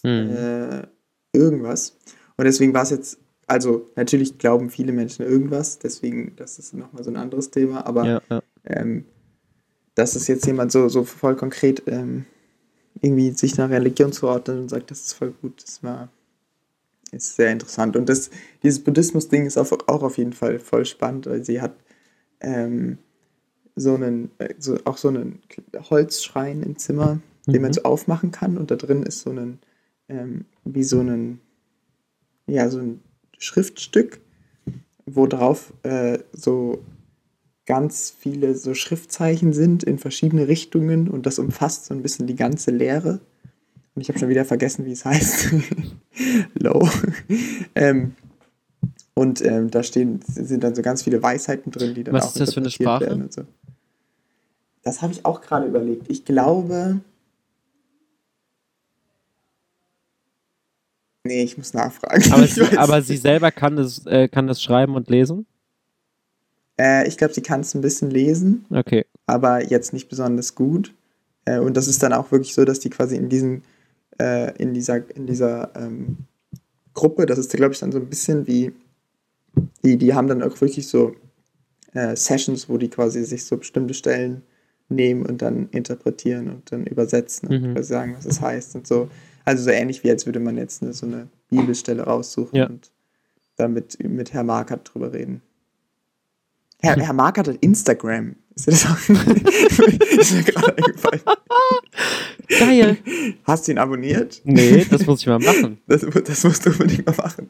Hm. äh, irgendwas. Und deswegen war es jetzt, also natürlich glauben viele Menschen irgendwas, deswegen, das ist nochmal so ein anderes Thema, aber ja, ja. ähm, dass es jetzt jemand so, so voll konkret ähm, irgendwie sich nach Religion zuordnet und sagt, das ist voll gut, das war ist sehr interessant. Und das, dieses Buddhismus-Ding ist auch, auch auf jeden Fall voll spannend, weil sie hat ähm, so einen, äh, so, auch so einen Holzschrein im Zimmer, den man Mhm. so aufmachen kann und da drin ist so ein, ähm, wie so ein, ja, so ein Schriftstück, wo drauf äh, so ganz viele so Schriftzeichen sind in verschiedene Richtungen und das umfasst so ein bisschen die ganze Lehre. Und ich habe schon wieder vergessen, wie es heißt. Low. ähm, und ähm, da stehen, sind dann so ganz viele Weisheiten drin, die dann Was auch ist das für eine Sprache? werden und so. Das habe ich auch gerade überlegt. Ich glaube. Nee, ich muss nachfragen. Aber, sie, aber sie selber kann das, äh, kann das schreiben und lesen? Äh, ich glaube, sie kann es ein bisschen lesen. Okay. aber jetzt nicht besonders gut. Äh, und das ist dann auch wirklich so, dass die quasi in diesen, äh, in dieser, in dieser ähm, Gruppe, das ist, glaube ich, dann so ein bisschen wie, die, die haben dann auch wirklich so äh, Sessions, wo die quasi sich so bestimmte Stellen nehmen und dann interpretieren und dann übersetzen und Mhm. sagen, was es heißt und so. Also so ähnlich wie als würde man jetzt eine, so eine Bibelstelle raussuchen Ja. und damit mit Herr Markert drüber reden. Herr, Herr Markert hat Instagram. Ist dir das auch ist mir gerade eingefallen. Geil. Hast du ihn abonniert? Nee, das muss ich mal machen. Das, das musst du unbedingt mal machen.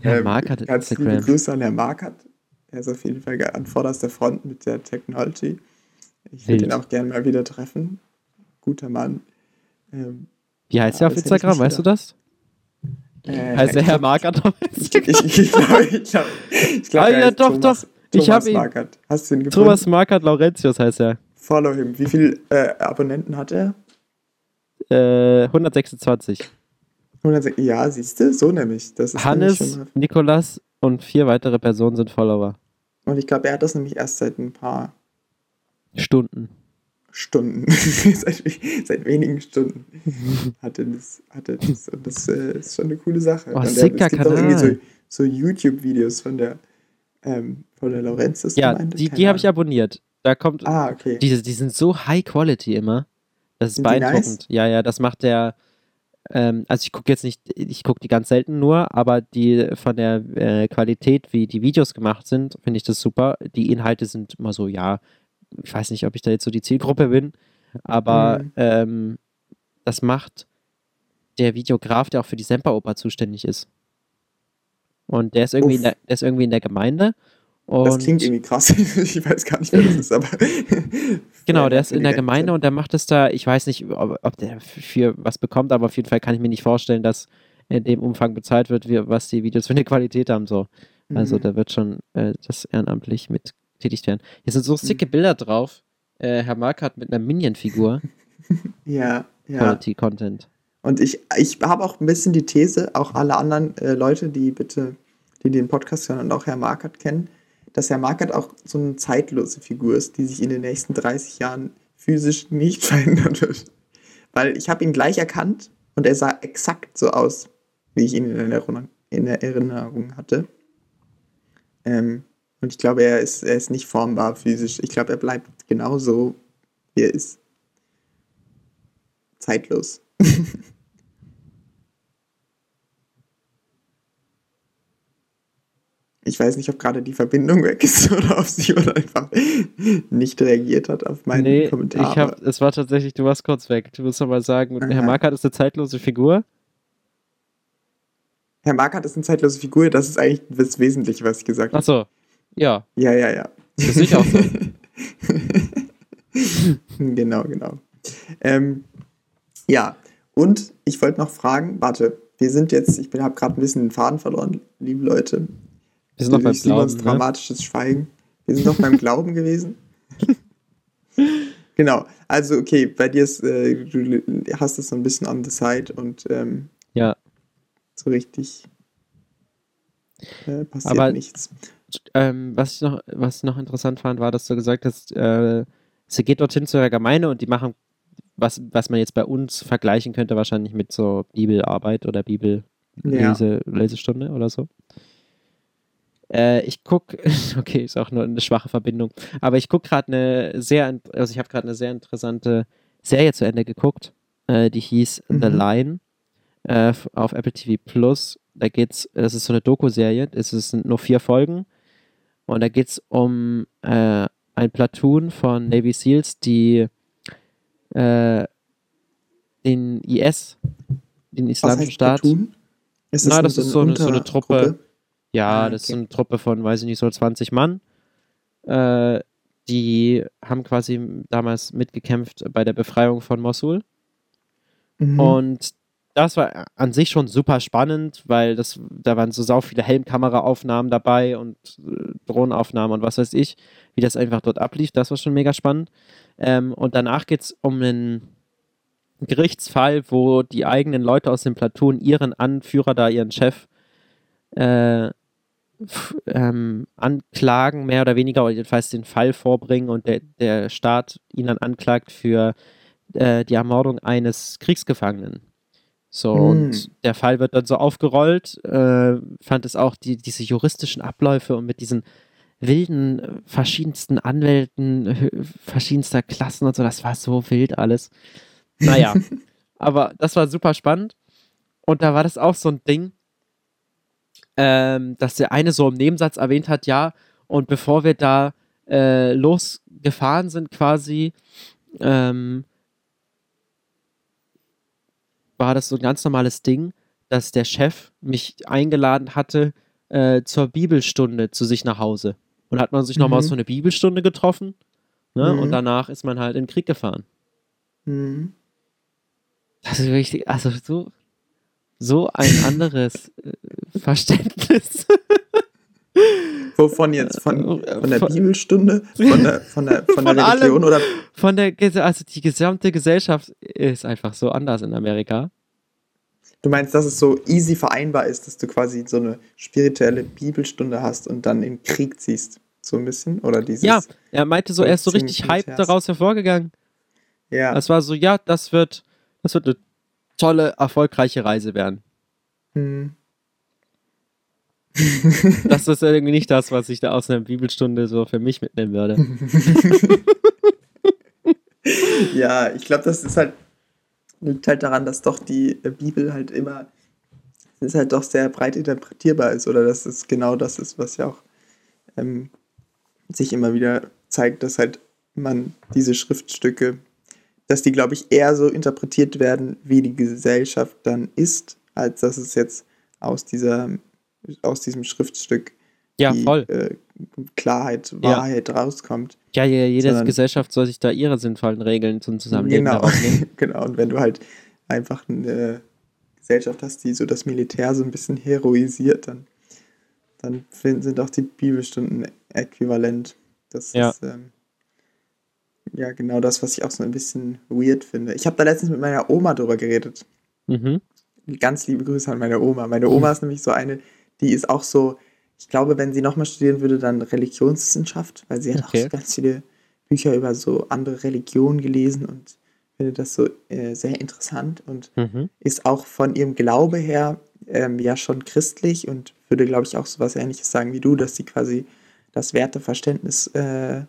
Herr Markert hat ganz Instagram. liebe Grüße an Herr Markert. Er ist auf jeden Fall an vorderster Front mit der Technology. Ich würde ihn auch gerne mal wieder treffen. Guter Mann. Ähm, Wie heißt Ja, er auf Instagram? Weißt du das? äh, Heißt er Herr Markert auf Instagram? ich, ich glaube, ich glaube, ich glaub, Ah, ja, doch, Thomas, doch. Ich Thomas ihn. Markert. Hast du ihn gefunden? Thomas Markert Laurentius heißt er. Follow him. Wie viele äh, Abonnenten hat er? Äh, 126. 106 Ja, siehst du, so nämlich. Das ist nämlich Hannes, schon Nikolas und vier weitere Personen sind Follower. und ich glaube, er hat das nämlich erst seit ein paar Stunden. Stunden, seit, seit wenigen Stunden hat er das. Hat er das und das äh, ist schon eine coole Sache. Oh, und sicker es gibt auch irgendwie Kanal. so, so YouTube-Videos von der, ähm, von der Laurentius. Ja, Gemeinde, die, keine die habe ich abonniert. Da kommt, Ah, okay. die, die sind so high quality immer. Das ist Sind beeindruckend. Ja, ja, das macht der. Ähm, also ich gucke jetzt nicht, ich gucke die ganz selten nur, aber die von der äh, Qualität, wie die Videos gemacht sind, finde ich das super. Die Inhalte sind immer so, ja, ich weiß nicht, ob ich da jetzt so die Zielgruppe bin, aber Mhm. ähm, das macht der Videograf, der auch für die Semperoper zuständig ist. Und der ist irgendwie, in der, der ist irgendwie in der Gemeinde. Und das klingt irgendwie krass. ich weiß gar nicht, wer das ist, aber. Genau, der ist in der. Gemeinde und der macht es da, ich weiß nicht, ob, ob der für was bekommt, aber auf jeden Fall kann ich mir nicht vorstellen, dass in dem Umfang bezahlt wird, wie, was die Videos für eine Qualität haben. So. Also Mhm. da wird schon äh, das ehrenamtlich mit getätigt werden. Hier sind so sicke Bilder drauf. Äh, Herr Markert mit einer Minion-Figur. Ja, ja. Quality Content. Und ich, ich habe auch ein bisschen die These, auch alle anderen äh, Leute, die bitte, die den Podcast hören und auch Herr Markert kennen, dass Herr Markert auch so eine zeitlose Figur ist, die sich in den nächsten 30 Jahren physisch nicht verändern wird. Weil ich habe ihn gleich erkannt und er sah exakt so aus, wie ich ihn in Erinnerung, in Erinnerung hatte. Ähm, und ich glaube, er ist, er ist nicht formbar physisch. Ich glaube, er bleibt genauso, wie er ist. Zeitlos. ich weiß nicht, ob gerade die Verbindung weg ist oder ob sie oder einfach nicht reagiert hat auf meinen nee, Kommentar. ich hab, es war tatsächlich, du warst kurz weg. Du musst mal sagen, Aha. Herr Markert ist eine zeitlose Figur. Herr Markert ist eine zeitlose Figur, das ist eigentlich das Wesentliche, was ich gesagt habe. Achso, ja. Ja, ja, ja. Das ich auch so. genau, genau. Ähm, ja, und ich wollte noch fragen, warte, wir sind jetzt, ich habe gerade ein bisschen den Faden verloren, liebe Leute. Wir sind noch beim Glauben, ne? dramatisches Schweigen. Wir sind noch beim Glauben gewesen. genau, also okay, bei dir ist, äh, du hast es so ein bisschen on the side und ähm, Ja, so richtig äh, passiert Aber- nichts. ähm, was ich noch, was ich noch interessant fand, war, dass du gesagt hast, äh, sie geht dorthin zu ihrer Gemeinde und die machen, was, was man jetzt bei uns vergleichen könnte, wahrscheinlich mit so Bibelarbeit oder Bibellese Lesestunde oder so. Äh, ich guck, okay, ist auch nur eine schwache Verbindung, aber ich guck gerade eine sehr, also ich habe gerade eine sehr interessante Serie zu Ende geguckt, äh, die hieß The Mhm. Line äh, auf Apple TV Plus. Da geht's, das ist so eine Doku-Serie, es sind nur vier Folgen und da geht es um äh, ein Platoon von Navy SEALs, die äh, den IS, den Islamischen Staat, Platoon? Ist Na, das ist so eine- so eine Truppe. Untergruppe? Ja, Ah, das ist okay. eine Truppe von, weiß ich nicht, so 20 Mann, äh, die haben quasi damals mitgekämpft bei der Befreiung von Mosul. Mhm. Und das war an sich schon super spannend, weil das, da waren so sau viele Helmkameraaufnahmen dabei und äh, Drohnenaufnahmen und was weiß ich, wie das einfach dort ablief. Das war schon mega spannend. Ähm, und danach geht es um einen Gerichtsfall, wo die eigenen Leute aus dem Platoon ihren Anführer da, ihren Chef, äh, ähm, anklagen, mehr oder weniger, oder jedenfalls den Fall vorbringen und der, der Staat ihn dann anklagt für äh, die Ermordung eines Kriegsgefangenen. So, Mm. und der Fall wird dann so aufgerollt, äh, fand es auch die, diese juristischen Abläufe und mit diesen wilden, verschiedensten Anwälten, verschiedenster Klassen und so, das war so wild alles. Naja, aber das war super spannend. Und da war das auch so ein Ding, ähm, dass der eine so im Nebensatz erwähnt hat, ja, und bevor wir da äh, losgefahren sind quasi, ähm, war das so ein ganz normales Ding, dass der Chef mich eingeladen hatte äh, zur Bibelstunde zu sich nach Hause. Und hat man sich nochmal Mhm. so eine Bibelstunde getroffen. Ne? Mhm. Und danach ist man halt in den Krieg gefahren. Mhm. Das ist wirklich, also so, so ein anderes äh, Verständnis. Wovon jetzt? Von, Äh, von der von- Bibelstunde? Von der, von der, von der Von allem. Religion? Oder Von der, also die gesamte Gesellschaft ist einfach so anders in Amerika. du meinst, dass es so easy vereinbar ist, dass du quasi so eine spirituelle Bibelstunde hast und dann in Krieg ziehst? So ein bisschen? Oder dieses. Ja, er meinte so, er ist so richtig Militärs. daraus hervorgegangen. Ja. Es war so, ja, das wird, das wird eine tolle, erfolgreiche Reise werden. Hm. Das ist irgendwie nicht das, was ich da aus einer Bibelstunde so für mich mitnehmen würde. Ja, ich glaube, das ist halt, liegt halt daran, dass doch die äh, Bibel halt immer, ist halt doch sehr breit interpretierbar ist oder dass es genau das ist, was ja auch ähm, sich immer wieder zeigt, dass halt man diese Schriftstücke, dass die, glaube ich, eher so interpretiert werden, wie die Gesellschaft dann ist, als dass es jetzt aus dieser, aus diesem Schriftstück Ja, die voll. Äh, Klarheit, Ja. Wahrheit rauskommt. Ja, ja, jede sondern- Gesellschaft soll sich da ihre sinnvollen Regeln zum Zusammenleben Genau, genau. Und wenn du halt einfach eine Gesellschaft hast, die so das Militär so ein bisschen heroisiert, dann, dann sind auch die Bibelstunden äquivalent. Das Ja. ist ähm, ja genau das, was ich auch so ein bisschen weird finde. Ich habe da letztens mit meiner Oma drüber geredet. Mhm. Ganz liebe Grüße an meine Oma. Meine Oma ist nämlich so eine, die ist auch so, ich glaube, wenn sie nochmal studieren würde, dann Religionswissenschaft, weil sie hat auch Okay. so ganz viele Bücher über so andere Religionen gelesen und findet das so äh, sehr interessant und Mhm. ist auch von ihrem Glaube her ähm, ja schon christlich und würde, glaube ich, auch so was Ähnliches sagen wie du, dass sie quasi das Werteverständnis äh,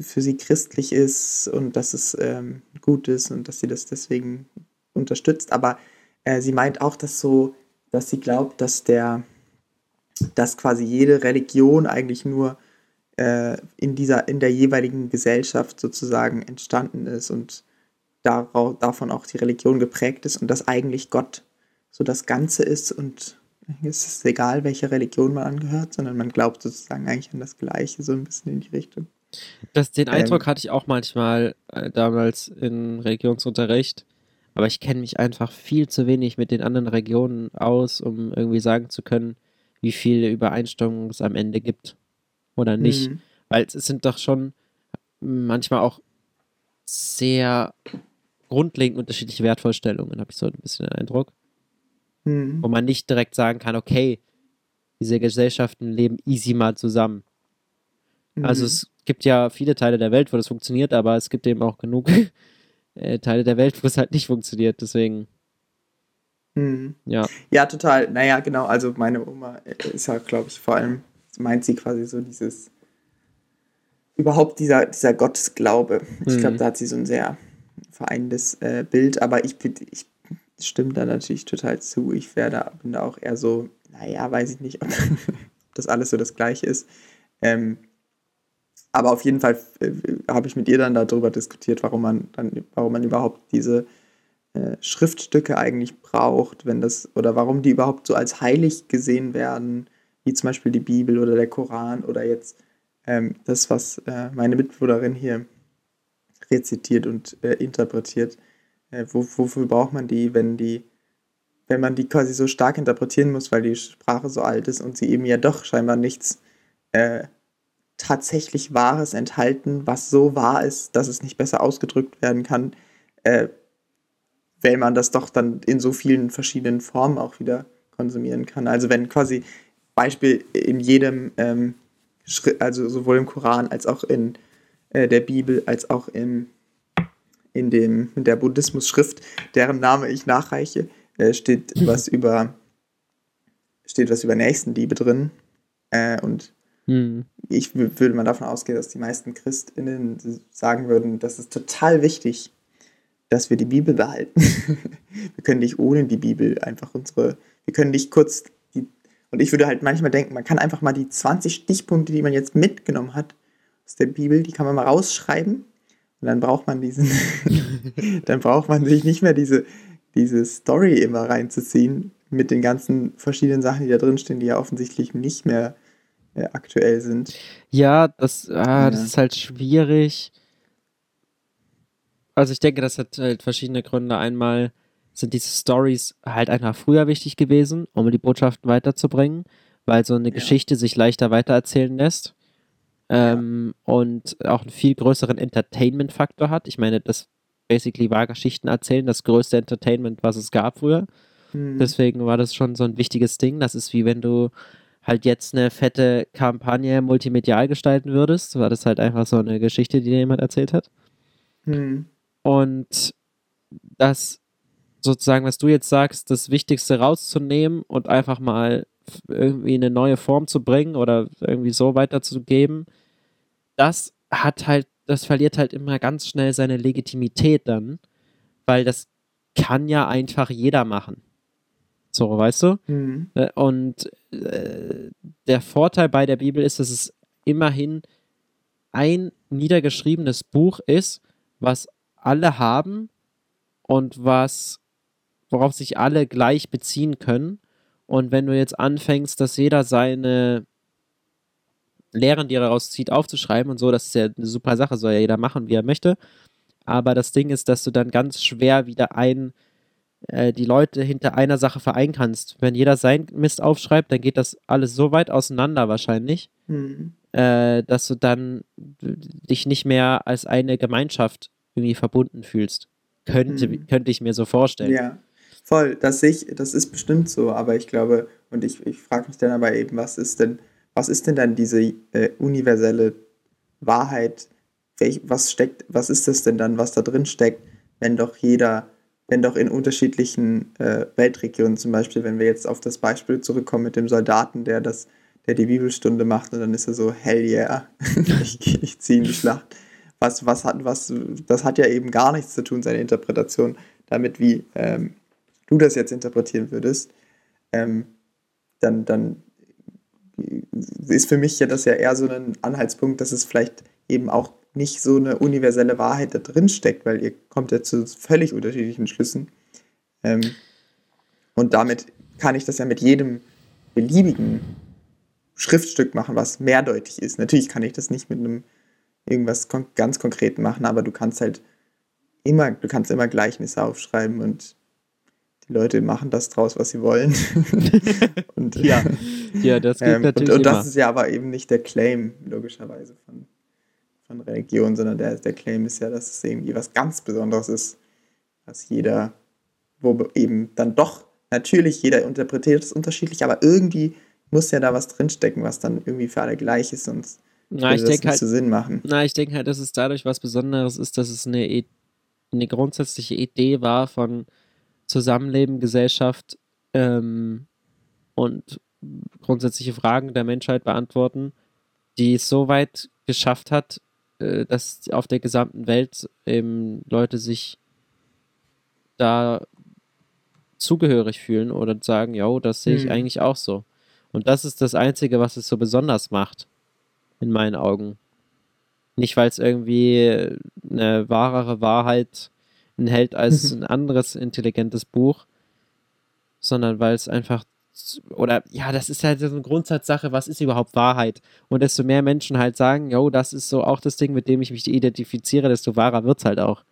für sie christlich ist und dass es ähm, gut ist und dass sie das deswegen unterstützt. Aber äh, sie meint auch, dass so, dass sie glaubt, dass der, dass quasi jede Religion eigentlich nur äh, in dieser, in der jeweiligen Gesellschaft sozusagen entstanden ist und darauf, davon auch die Religion geprägt ist und dass eigentlich Gott so das Ganze ist und es ist egal, welcher Religion man angehört, sondern man glaubt sozusagen eigentlich an das Gleiche, so ein bisschen in die Richtung. Das, den Ähm. Eindruck hatte ich auch manchmal äh, damals in Religionsunterricht, aber ich kenne mich einfach viel zu wenig mit den anderen Regionen aus, um irgendwie sagen zu können, wie viel Übereinstimmung es am Ende gibt oder nicht. Mhm. Weil es sind doch schon manchmal auch sehr grundlegend unterschiedliche Wertvorstellungen, habe ich so ein bisschen den Eindruck. Mhm. Wo man nicht direkt sagen kann, okay, diese Gesellschaften leben easy mal zusammen. Also Mhm. es gibt ja viele Teile der Welt, wo das funktioniert, aber es gibt eben auch genug äh, Teile der Welt, wo es halt nicht funktioniert. Deswegen, Mhm. ja. Ja, total. Naja, genau. Also meine Oma ist ja, glaube ich, vor allem, meint sie quasi so dieses, überhaupt dieser, dieser Gottesglaube. Ich glaube, Mhm. da hat sie so ein sehr vereinendes äh, Bild, aber ich, ich stimme da natürlich total zu. Ich wär da, bin da auch eher so, naja, weiß ich nicht, ob das alles so das Gleiche ist. Ähm, aber auf jeden Fall äh, habe ich mit ihr dann darüber diskutiert, warum man dann, warum man überhaupt diese äh, Schriftstücke eigentlich braucht, wenn das, oder warum die überhaupt so als heilig gesehen werden, wie zum Beispiel die Bibel oder der Koran oder jetzt ähm, das, was äh, meine Mitbewohnerin hier rezitiert und äh, interpretiert. Äh, wo, wofür braucht man die, wenn die, wenn man die quasi so stark interpretieren muss, weil die Sprache so alt ist und sie eben ja doch scheinbar nichts äh, tatsächlich Wahres enthalten, was so wahr ist, dass es nicht besser ausgedrückt werden kann, äh, weil man das doch dann in so vielen verschiedenen Formen auch wieder konsumieren kann. Also wenn quasi Beispiel in jedem, ähm, Schri- also sowohl im Koran als auch in äh, der Bibel, als auch im, in, dem, in der Buddhismus-Schrift, deren Name ich nachreiche, äh, steht was über steht was über Nächstenliebe drin. Äh, und Hm. ich wü- würde mal davon ausgehen, dass die meisten ChristInnen sagen würden, das ist total wichtig, dass wir die Bibel behalten. wir können nicht ohne die Bibel einfach unsere, wir können nicht kurz die, und ich würde halt manchmal denken, man kann einfach mal die 20 Stichpunkte, die man jetzt mitgenommen hat aus der Bibel, die kann man mal rausschreiben und dann braucht man diesen, dann braucht man sich nicht mehr diese, diese Story immer reinzuziehen mit den ganzen verschiedenen Sachen, die da drin stehen, die ja offensichtlich nicht mehr äh, aktuell sind. Ja, das, ah, das Ja. ist halt schwierig. Also ich denke, das hat halt verschiedene Gründe. Einmal sind diese Stories halt einfach früher wichtig gewesen, um die Botschaften weiterzubringen, weil so eine Ja. Geschichte sich leichter weitererzählen lässt ähm, und auch einen viel größeren Entertainment-Faktor hat. Ich meine, das basically war Geschichten erzählen, das größte Entertainment, was es gab früher. Hm. Deswegen war das schon so ein wichtiges Ding. Das ist wie wenn du halt jetzt eine fette Kampagne multimedial gestalten würdest. War das halt einfach so eine Geschichte, die dir jemand erzählt hat. Hm. Und das sozusagen, was du jetzt sagst, das Wichtigste rauszunehmen und einfach mal irgendwie eine neue Form zu bringen oder irgendwie so weiterzugeben, das hat halt, das verliert halt immer ganz schnell seine Legitimität dann, weil das kann ja einfach jeder machen. So, weißt du? Hm. Äh, Und äh, der Vorteil bei der Bibel ist, dass es immerhin ein niedergeschriebenes Buch ist, was alle haben und was, worauf sich alle gleich beziehen können. Und wenn du jetzt anfängst, dass jeder seine Lehren, die er daraus zieht, aufzuschreiben und so, das ist ja eine super Sache, soll ja jeder machen, wie er möchte. Aber das Ding ist, dass du dann ganz schwer wieder ein, äh, die Leute hinter einer Sache vereinen kannst. Wenn jeder sein Mist aufschreibt, dann geht das alles so weit auseinander wahrscheinlich, Hm. äh, dass du dann dich nicht mehr als eine Gemeinschaft irgendwie verbunden fühlst. Könnte, mhm. könnte ich mir so vorstellen. Ja, voll. Das, ich, das ist bestimmt so, aber ich glaube, und ich, ich frage mich dann aber eben, was ist denn, was ist denn dann diese äh, universelle Wahrheit? Welch, was steckt, was ist das denn dann, was da drin steckt, wenn doch jeder, wenn doch in unterschiedlichen äh, Weltregionen, zum Beispiel, wenn wir jetzt auf das Beispiel zurückkommen mit dem Soldaten, der das, der die Bibelstunde macht und dann ist er so, hell yeah, ich, ich ziehe in die Schlacht was, was hat, was, das hat ja eben gar nichts zu tun, seine Interpretation, damit, wie ähm, du das jetzt interpretieren würdest, ähm, dann, dann ist für mich ja das ja eher so ein Anhaltspunkt, dass es vielleicht eben auch nicht so eine universelle Wahrheit da drin steckt, weil ihr kommt ja zu völlig unterschiedlichen Schlüssen. Ähm, und damit kann ich das ja mit jedem beliebigen Schriftstück machen, was mehrdeutig ist. Natürlich kann ich das nicht mit einem irgendwas kon ganz konkret machen, aber du kannst halt immer, du kannst immer Gleichnisse aufschreiben und die Leute machen das draus, was sie wollen. und, ja. ja, das geht ähm, natürlich. Und, und das ist ja aber eben nicht der Claim, logischerweise, von, von Religion, sondern der, der Claim ist ja, dass es irgendwie was ganz Besonderes ist, was jeder, wo eben dann doch, natürlich, jeder interpretiert es unterschiedlich, aber irgendwie muss ja da was drinstecken, was dann irgendwie für alle gleich ist, sonst na, ich denke halt, Sinn machen. Na, ich denke halt, dass es dadurch was Besonderes ist, dass es eine, eine grundsätzliche Idee war von Zusammenleben, Gesellschaft ähm, und grundsätzliche Fragen der Menschheit beantworten, die es so weit geschafft hat, äh, dass auf der gesamten Welt eben Leute sich da zugehörig fühlen oder sagen, ja, das sehe ich hm. eigentlich auch so. Und das ist das Einzige, was es so besonders macht in meinen Augen. Nicht, weil es irgendwie eine wahrere Wahrheit enthält als ein anderes intelligentes Buch, sondern weil es einfach oder ja, das ist halt so eine Grundsatzsache, was ist überhaupt Wahrheit? Und desto mehr Menschen halt sagen, yo, das ist so auch das Ding, mit dem ich mich identifiziere, desto wahrer wird es halt auch.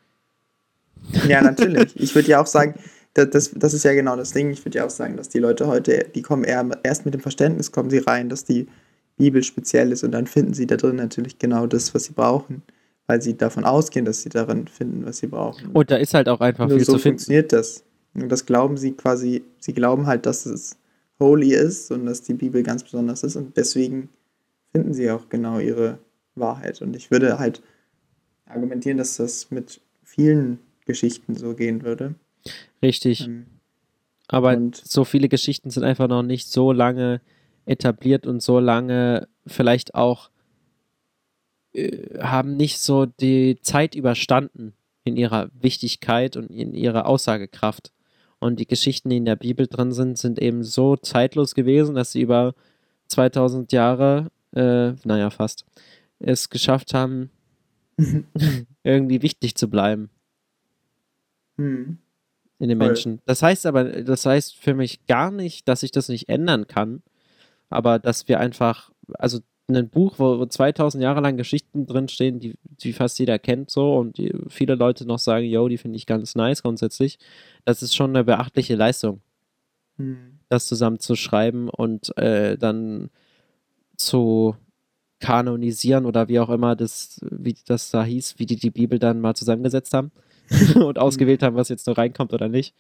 Ja, natürlich. Ich würde ja auch sagen, das, das, das ist ja genau das Ding. Ich würde ja auch sagen, dass die Leute heute, die kommen eher erst mit dem Verständnis, kommen sie rein, dass die Bibel speziell ist und dann finden sie da drin natürlich genau das, was sie brauchen, weil sie davon ausgehen, dass sie darin finden, was sie brauchen. Und da ist halt auch einfach Nur viel so zu finden. funktioniert das. Und das glauben sie quasi, sie glauben halt, dass es holy ist und dass die Bibel ganz besonders ist und deswegen finden sie auch genau ihre Wahrheit. Und ich würde halt argumentieren, dass das mit vielen Geschichten so gehen würde. Richtig. Ähm, Aber so viele Geschichten sind einfach noch nicht so lange etabliert und so lange vielleicht auch äh, haben nicht so die Zeit überstanden in ihrer Wichtigkeit und in ihrer Aussagekraft. Und die Geschichten, die in der Bibel drin sind, sind eben so zeitlos gewesen, dass sie über 2000 Jahre, äh, naja, fast, es geschafft haben, irgendwie wichtig zu bleiben. Mhm. In den Menschen. Das heißt aber, das heißt für mich gar nicht, dass ich das nicht ändern kann, aber dass wir einfach, also ein Buch, wo, wo 2000 Jahre lang Geschichten drinstehen, die, die fast jeder kennt so und die, viele Leute noch sagen, yo, die finde ich ganz nice grundsätzlich, das ist schon eine beachtliche Leistung, hm. das zusammen zu schreiben und äh, dann zu kanonisieren oder wie auch immer das, wie das da hieß, wie die die Bibel dann mal zusammengesetzt haben und ausgewählt haben, was jetzt noch reinkommt oder nicht.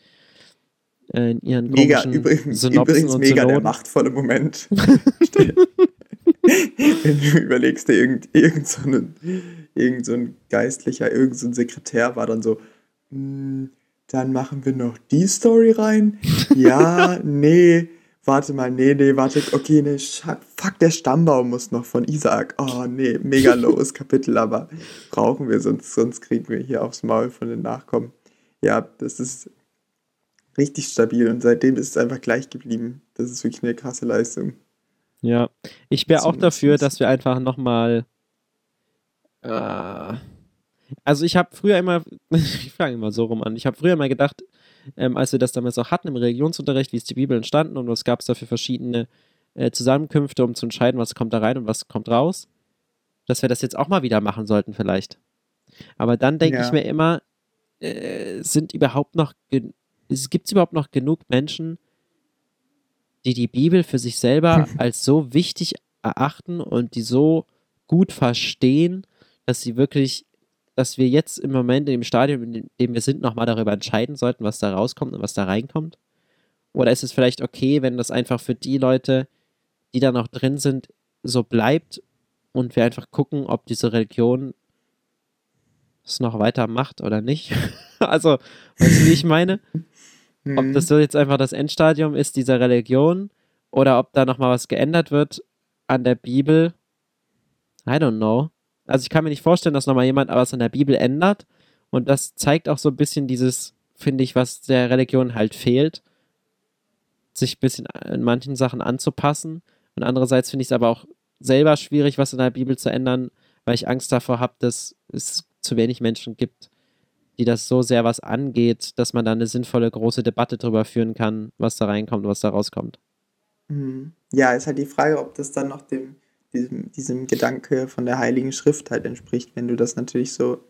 Äh, in ihren mega, übrigens, Synopsen übrigens mega der machtvolle Moment. Wenn du überlegst, der irgend, irgend, so ein, irgend so ein Geistlicher, irgend so ein Sekretär war dann so, hm, dann machen wir noch die Story rein. Ja, nee, warte mal, nee, nee, warte, okay, nee, fuck, der Stammbaum muss noch von Isaac. Oh, nee, mega lowes Kapitel, aber brauchen wir, sonst, sonst kriegen wir hier aufs Maul von den Nachkommen. Ja, das ist richtig stabil und seitdem ist es einfach gleich geblieben. Das ist wirklich eine krasse Leistung. Ja, ich wäre auch dafür, dass wir einfach nochmal. Äh, also, ich habe früher immer, ich fange immer so rum an, ich habe früher immer gedacht, ähm, als wir das damals auch hatten im Religionsunterricht, wie ist die Bibel entstanden und was gab es da für verschiedene äh, Zusammenkünfte, um zu entscheiden, was kommt da rein und was kommt raus, dass wir das jetzt auch mal wieder machen sollten, vielleicht. Aber dann denke ja. ich mir immer, äh, sind überhaupt noch Gibt es überhaupt noch genug Menschen, die die Bibel für sich selber als so wichtig erachten und die so gut verstehen, dass sie wirklich, dass wir jetzt im Moment in dem Stadium, in dem wir sind, nochmal darüber entscheiden sollten, was da rauskommt und was da reinkommt? Oder ist es vielleicht okay, wenn das einfach für die Leute, die da noch drin sind, so bleibt und wir einfach gucken, ob diese Religion es noch weiter macht oder nicht? also, weißt du, wie ich meine? Ob das so jetzt einfach das Endstadium ist dieser Religion oder ob da nochmal was geändert wird an der Bibel. I don't know. Also ich kann mir nicht vorstellen, dass nochmal jemand was an der Bibel ändert. Und das zeigt auch so ein bisschen dieses, finde ich, was der Religion halt fehlt, sich ein bisschen in manchen Sachen anzupassen. Und andererseits finde ich es aber auch selber schwierig, was in der Bibel zu ändern, weil ich Angst davor habe, dass es zu wenig Menschen gibt, die das so sehr was angeht, dass man da eine sinnvolle große Debatte drüber führen kann, was da reinkommt, was da rauskommt. Mhm. Ja, ist halt die Frage, ob das dann noch dem, diesem, diesem Gedanke von der Heiligen Schrift halt entspricht, wenn du das natürlich so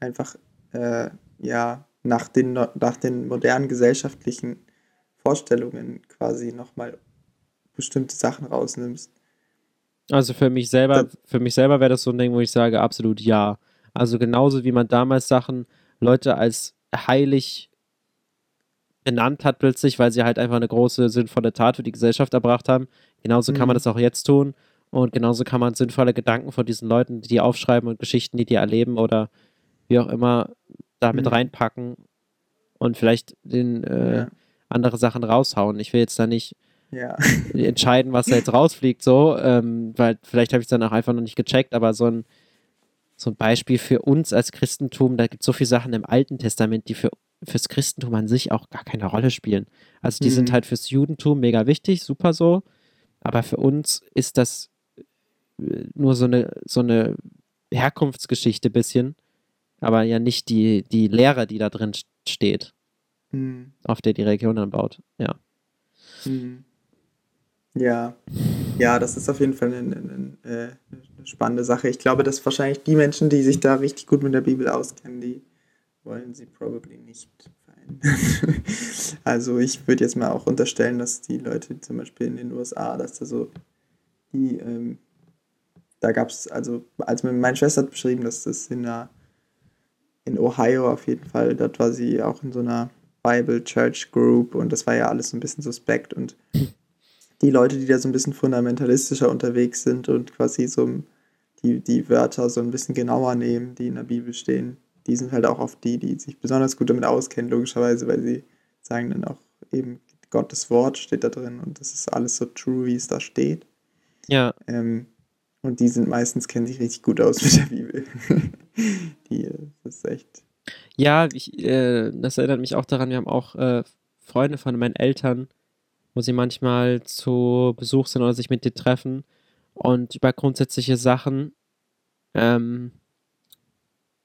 einfach äh, ja nach den, nach den modernen gesellschaftlichen Vorstellungen quasi nochmal bestimmte Sachen rausnimmst. Also für mich selber, das, für mich selber wäre das so ein Ding, wo ich sage, absolut ja. Also genauso wie man damals Sachen, Leute als heilig benannt hat plötzlich, weil sie halt einfach eine große, sinnvolle Tat für die Gesellschaft erbracht haben. Genauso kann man mhm. das auch jetzt tun. Und genauso kann man sinnvolle Gedanken von diesen Leuten, die die aufschreiben und Geschichten, die die erleben oder wie auch immer, damit mhm. reinpacken und vielleicht den, äh, ja. andere Sachen raushauen. Ich will jetzt da nicht ja. entscheiden, was da jetzt rausfliegt, so, ähm, weil vielleicht habe ich es dann auch einfach noch nicht gecheckt, aber so ein, so ein Beispiel für uns als Christentum, da gibt es so viele Sachen im Alten Testament, die für fürs Christentum an sich auch gar keine Rolle spielen. Also die mhm. sind halt fürs Judentum mega wichtig, super so, aber für uns ist das äh, nur so eine, so eine Herkunftsgeschichte bisschen, aber ja nicht die, die Lehre, die da drin steht, mhm. auf der die Religion dann baut, ja. Mhm. Ja, ja, das ist auf jeden Fall eine, eine, eine, spannende Sache. Ich glaube, dass wahrscheinlich die Menschen, die sich da richtig gut mit der Bibel auskennen, die wollen sie probably nicht verändern. also ich würde jetzt mal auch unterstellen, dass die Leute zum Beispiel in den USA, dass da so die, ähm, da gab es, also als meine Schwester hat beschrieben, dass das in einer, in Ohio auf jeden Fall, dort war sie auch in so einer Bible Church Group und das war ja alles so ein bisschen suspekt und die Leute, die da so ein bisschen fundamentalistischer unterwegs sind und quasi so die, die Wörter so ein bisschen genauer nehmen, die in der Bibel stehen, die sind halt auch oft die, die sich besonders gut damit auskennen, logischerweise, weil sie sagen dann auch eben, Gottes Wort steht da drin und das ist alles so true, wie es da steht. Ja. Ähm, und die sind meistens, kennen sich richtig gut aus mit der Bibel. die, das ist echt. Ja, ich, äh, das erinnert mich auch daran, wir haben auch äh, Freunde von meinen Eltern, wo sie manchmal zu Besuch sind oder sich mit dir treffen und über grundsätzliche Sachen ähm,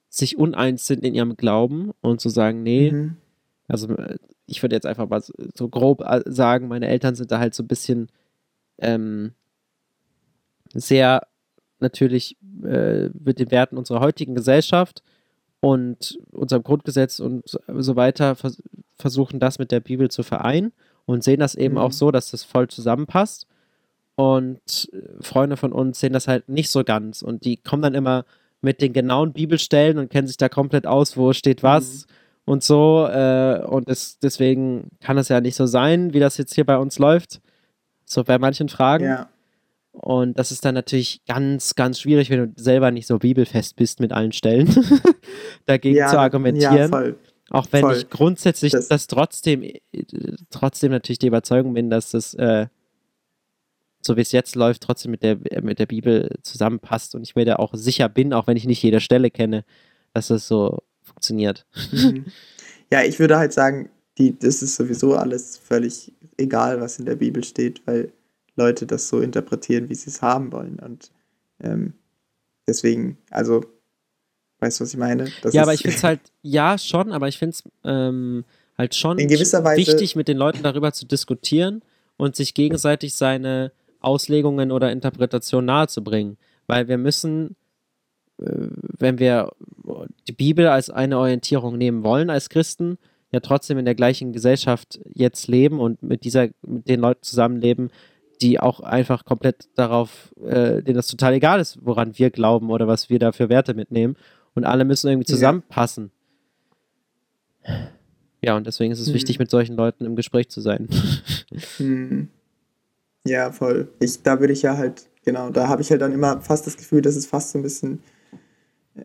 sich uneins sind in ihrem Glauben und zu sagen, nee, mhm. also äh, ich würde jetzt einfach mal so grob äh, sagen, meine Eltern sind da halt so ein bisschen ähm, sehr natürlich äh, mit den Werten unserer heutigen Gesellschaft und unserem Grundgesetz und so weiter vers versuchen, das mit der Bibel zu vereinen und sehen das eben mhm. auch so, dass das voll zusammenpasst. Und äh, Freunde von uns sehen das halt nicht so ganz und die kommen dann immer mit den genauen Bibelstellen und kennen sich da komplett aus, wo steht was mhm. und so. Äh, und es, deswegen kann es ja nicht so sein, wie das jetzt hier bei uns läuft. So bei manchen Fragen. Ja. Und das ist dann natürlich ganz, ganz schwierig, wenn du selber nicht so bibelfest bist mit allen Stellen, dagegen ja, zu argumentieren. Ja, voll. Auch wenn voll. ich grundsätzlich das, das, trotzdem, äh, trotzdem natürlich die Überzeugung bin, dass das äh, so wie es jetzt läuft, trotzdem mit der, mit der Bibel zusammenpasst und ich mir da auch sicher bin, auch wenn ich nicht jede Stelle kenne, dass das so funktioniert. Mhm. Ja, ich würde halt sagen, die, das ist sowieso alles völlig egal, was in der Bibel steht, weil Leute das so interpretieren, wie sie es haben wollen. Und ähm, deswegen, also, weißt du, was ich meine? Das ja, aber ich finde es halt, ja, schon, aber ich finde es ähm, halt schon wichtig, mit den Leuten darüber zu diskutieren und sich gegenseitig seine Auslegungen oder Interpretationen nahezubringen. Weil wir müssen, äh, wenn wir die Bibel als eine Orientierung nehmen wollen als Christen, ja trotzdem in der gleichen Gesellschaft jetzt leben und mit dieser, mit den Leuten zusammenleben, die auch einfach komplett darauf, äh, denen das total egal ist, woran wir glauben oder was wir da für Werte mitnehmen. Und alle müssen irgendwie zusammenpassen. Ja, ja und deswegen ist es mhm. wichtig, mit solchen Leuten im Gespräch zu sein. Mhm. Ja, voll. Ich, da würde ich ja halt, genau, da habe ich halt dann immer fast das Gefühl, dass es fast so ein bisschen, äh,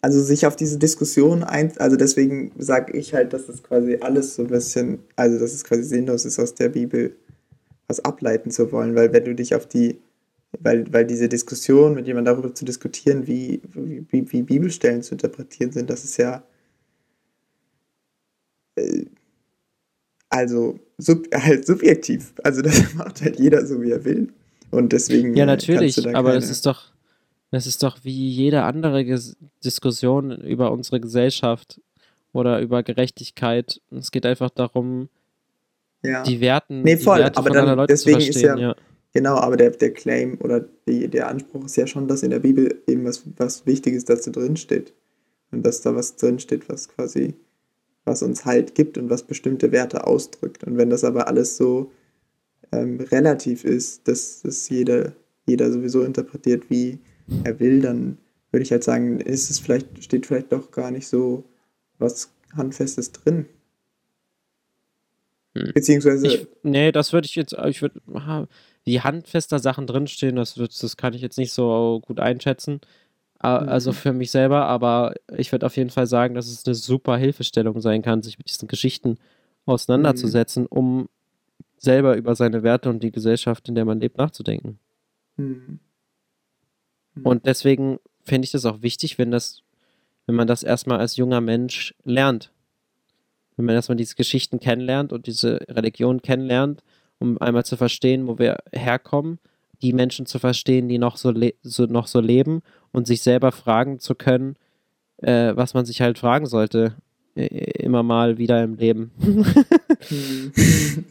also sich auf diese Diskussion ein, also deswegen sage ich halt, dass das quasi alles so ein bisschen, also dass es quasi sinnlos ist, aus der Bibel was ableiten zu wollen, weil wenn du dich auf die, weil, weil diese Diskussion mit jemandem darüber zu diskutieren, wie, wie, wie Bibelstellen zu interpretieren sind, das ist ja, äh, also sub, halt subjektiv. Also das macht halt jeder so, wie er will. Und deswegen. Ja, natürlich, aber das ist doch, das ist doch wie jede andere Ges Diskussion über unsere Gesellschaft oder über Gerechtigkeit. Es geht einfach darum, ja. die Werten, nee, voll, die Werte aber dann, deswegen ist ja, ja, Genau, aber der, der Claim oder die, der Anspruch ist ja schon, dass in der Bibel eben was, was Wichtiges dazu drinsteht. Und dass da was drinsteht, was quasi was uns Halt gibt und was bestimmte Werte ausdrückt. Und wenn das aber alles so ähm, relativ ist, dass das jeder, jeder sowieso interpretiert, wie er will, dann würde ich halt sagen, ist es vielleicht, steht vielleicht doch gar nicht so was Handfestes drin. Hm. Beziehungsweise. Ich, nee, das würde ich jetzt, ich würde, wie handfester Sachen drinstehen, das, wird, das kann ich jetzt nicht so gut einschätzen. Also mhm. für mich selber, aber ich würde auf jeden Fall sagen, dass es eine super Hilfestellung sein kann, sich mit diesen Geschichten auseinanderzusetzen, mhm. um selber über seine Werte und die Gesellschaft, in der man lebt, nachzudenken. Mhm. mhm. Und deswegen finde ich das auch wichtig, wenn das, wenn man das erstmal als junger Mensch lernt. Wenn man erstmal diese Geschichten kennenlernt und diese Religion kennenlernt, um einmal zu verstehen, wo wir herkommen die Menschen zu verstehen, die noch so, so noch so leben und sich selber fragen zu können, äh, was man sich halt fragen sollte, immer mal wieder im Leben.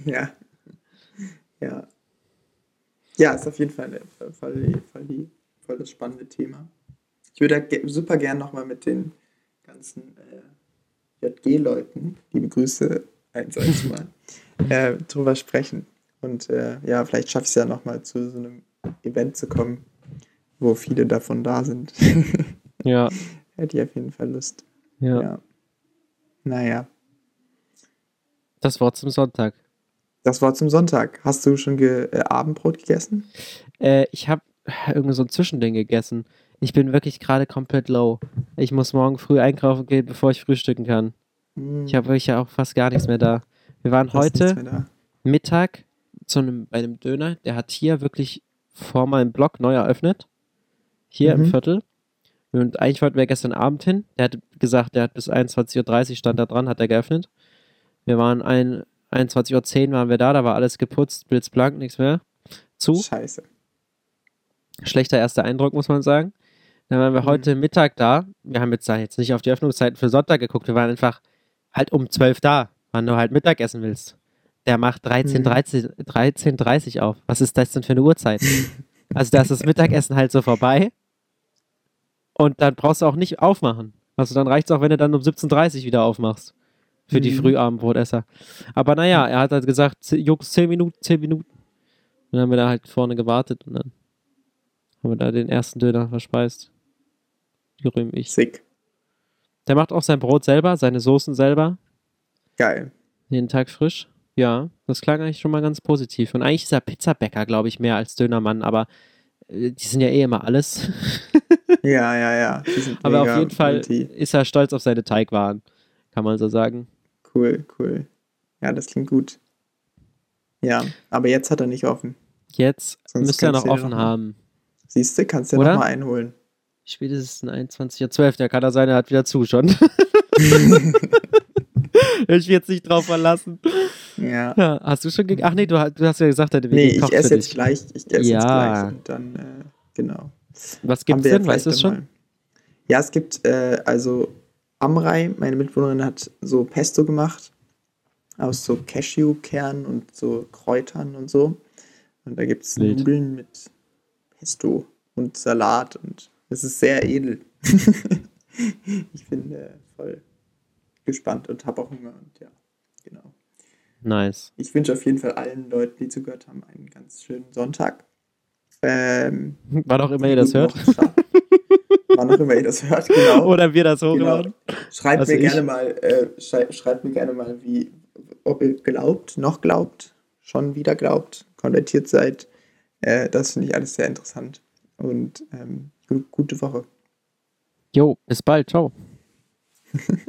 ja. Ja. Ja, ist auf jeden Fall, voll, voll, die, voll das spannende Thema. Ich würde super gern nochmal mit den ganzen äh, JG-Leuten, liebe Grüße, ein solches Mal, äh, drüber sprechen. Und äh, ja, vielleicht schaffe ich es ja nochmal zu so einem Event zu kommen, wo viele davon da sind. ja. Hätte ich auf jeden Fall Lust. Ja. ja. Naja. Das Wort zum Sonntag. Das Wort zum Sonntag. Hast du schon ge äh, Abendbrot gegessen? Äh, ich habe irgendwie so ein Zwischending gegessen. Ich bin wirklich gerade komplett low. Ich muss morgen früh einkaufen gehen, bevor ich frühstücken kann. Mm. Ich habe wirklich ja auch fast gar nichts mehr da. Wir waren heute Mittag zu einem, bei einem Döner, der hat hier wirklich vor meinem Blog neu eröffnet. Hier mhm. im Viertel. Und eigentlich wollten wir gestern Abend hin. Der hat gesagt, der hat bis 21.30 Uhr stand da dran, hat er geöffnet. Wir waren ein, 21.10 Uhr waren wir da, da war alles geputzt, blitzblank, nichts mehr. Zu. Scheiße. Schlechter erster Eindruck, muss man sagen. Dann waren wir mhm. heute Mittag da. Wir haben jetzt jetzt nicht auf die Öffnungszeiten für Sonntag geguckt. Wir waren einfach halt um 12 da, wann du halt Mittag essen willst. Der macht 13.30 mhm. 13, 13 auf. Was ist das denn für eine Uhrzeit? also da ist das Mittagessen halt so vorbei. Und dann brauchst du auch nicht aufmachen. Also dann reicht es auch, wenn du dann um 17.30 Uhr wieder aufmachst. Für mhm. die Frühabendbrotesser. Aber naja, er hat halt gesagt, Jungs, 10 Minuten, 10 Minuten. Und dann haben wir da halt vorne gewartet und dann haben wir da den ersten Döner verspeist. Gerühm ich. Sick. Der macht auch sein Brot selber, seine Soßen selber. Geil. Jeden Tag frisch. Ja, das klang eigentlich schon mal ganz positiv. Und eigentlich ist er Pizzabäcker, glaube ich, mehr als Dönermann, aber äh, die sind ja eh immer alles. ja, ja, ja. aber auf jeden Fall multi. ist er stolz auf seine Teigwaren, kann man so sagen. Cool, cool. Ja, das klingt gut. Ja, aber jetzt hat er nicht offen. Jetzt Sonst müsste er noch offen noch haben. Siehst du, kannst du ja nochmal einholen. Spätestens 21.12 Uhr, der kann er sein, er hat wieder zu schon. ich jetzt nicht drauf verlassen. Ja. ja. Hast du schon gegessen? Ach nee, du, du, hast ja gesagt, deine Nee, ich esse jetzt gleich. Ich esse ja. jetzt gleich und dann, äh, genau. Was gibt es denn? Weißt du es schon? Ja, es gibt, äh, also Amrei, meine Mitbewohnerin, hat so Pesto gemacht. Aus so Cashewkernen und so Kräutern und so. Und da gibt es Nudeln mit Pesto und Salat und es ist sehr edel. ich bin äh, voll gespannt und habe auch Hunger und ja, genau. Nice. Ich wünsche auf jeden Fall allen Leuten, die zugehört haben, einen ganz schönen Sonntag. Ähm, Wann auch immer ihr das hört. Wann auch immer ihr das hört, genau. Oder wir das hochladen. Genau. Schreibt Also mir ich- gerne mal, äh, schrei schreibt mir gerne mal, wie, ob ihr glaubt, noch glaubt, schon wieder glaubt, konvertiert seid. Äh, das finde ich alles sehr interessant. Und ähm, gu gute Woche. Jo, bis bald. Ciao.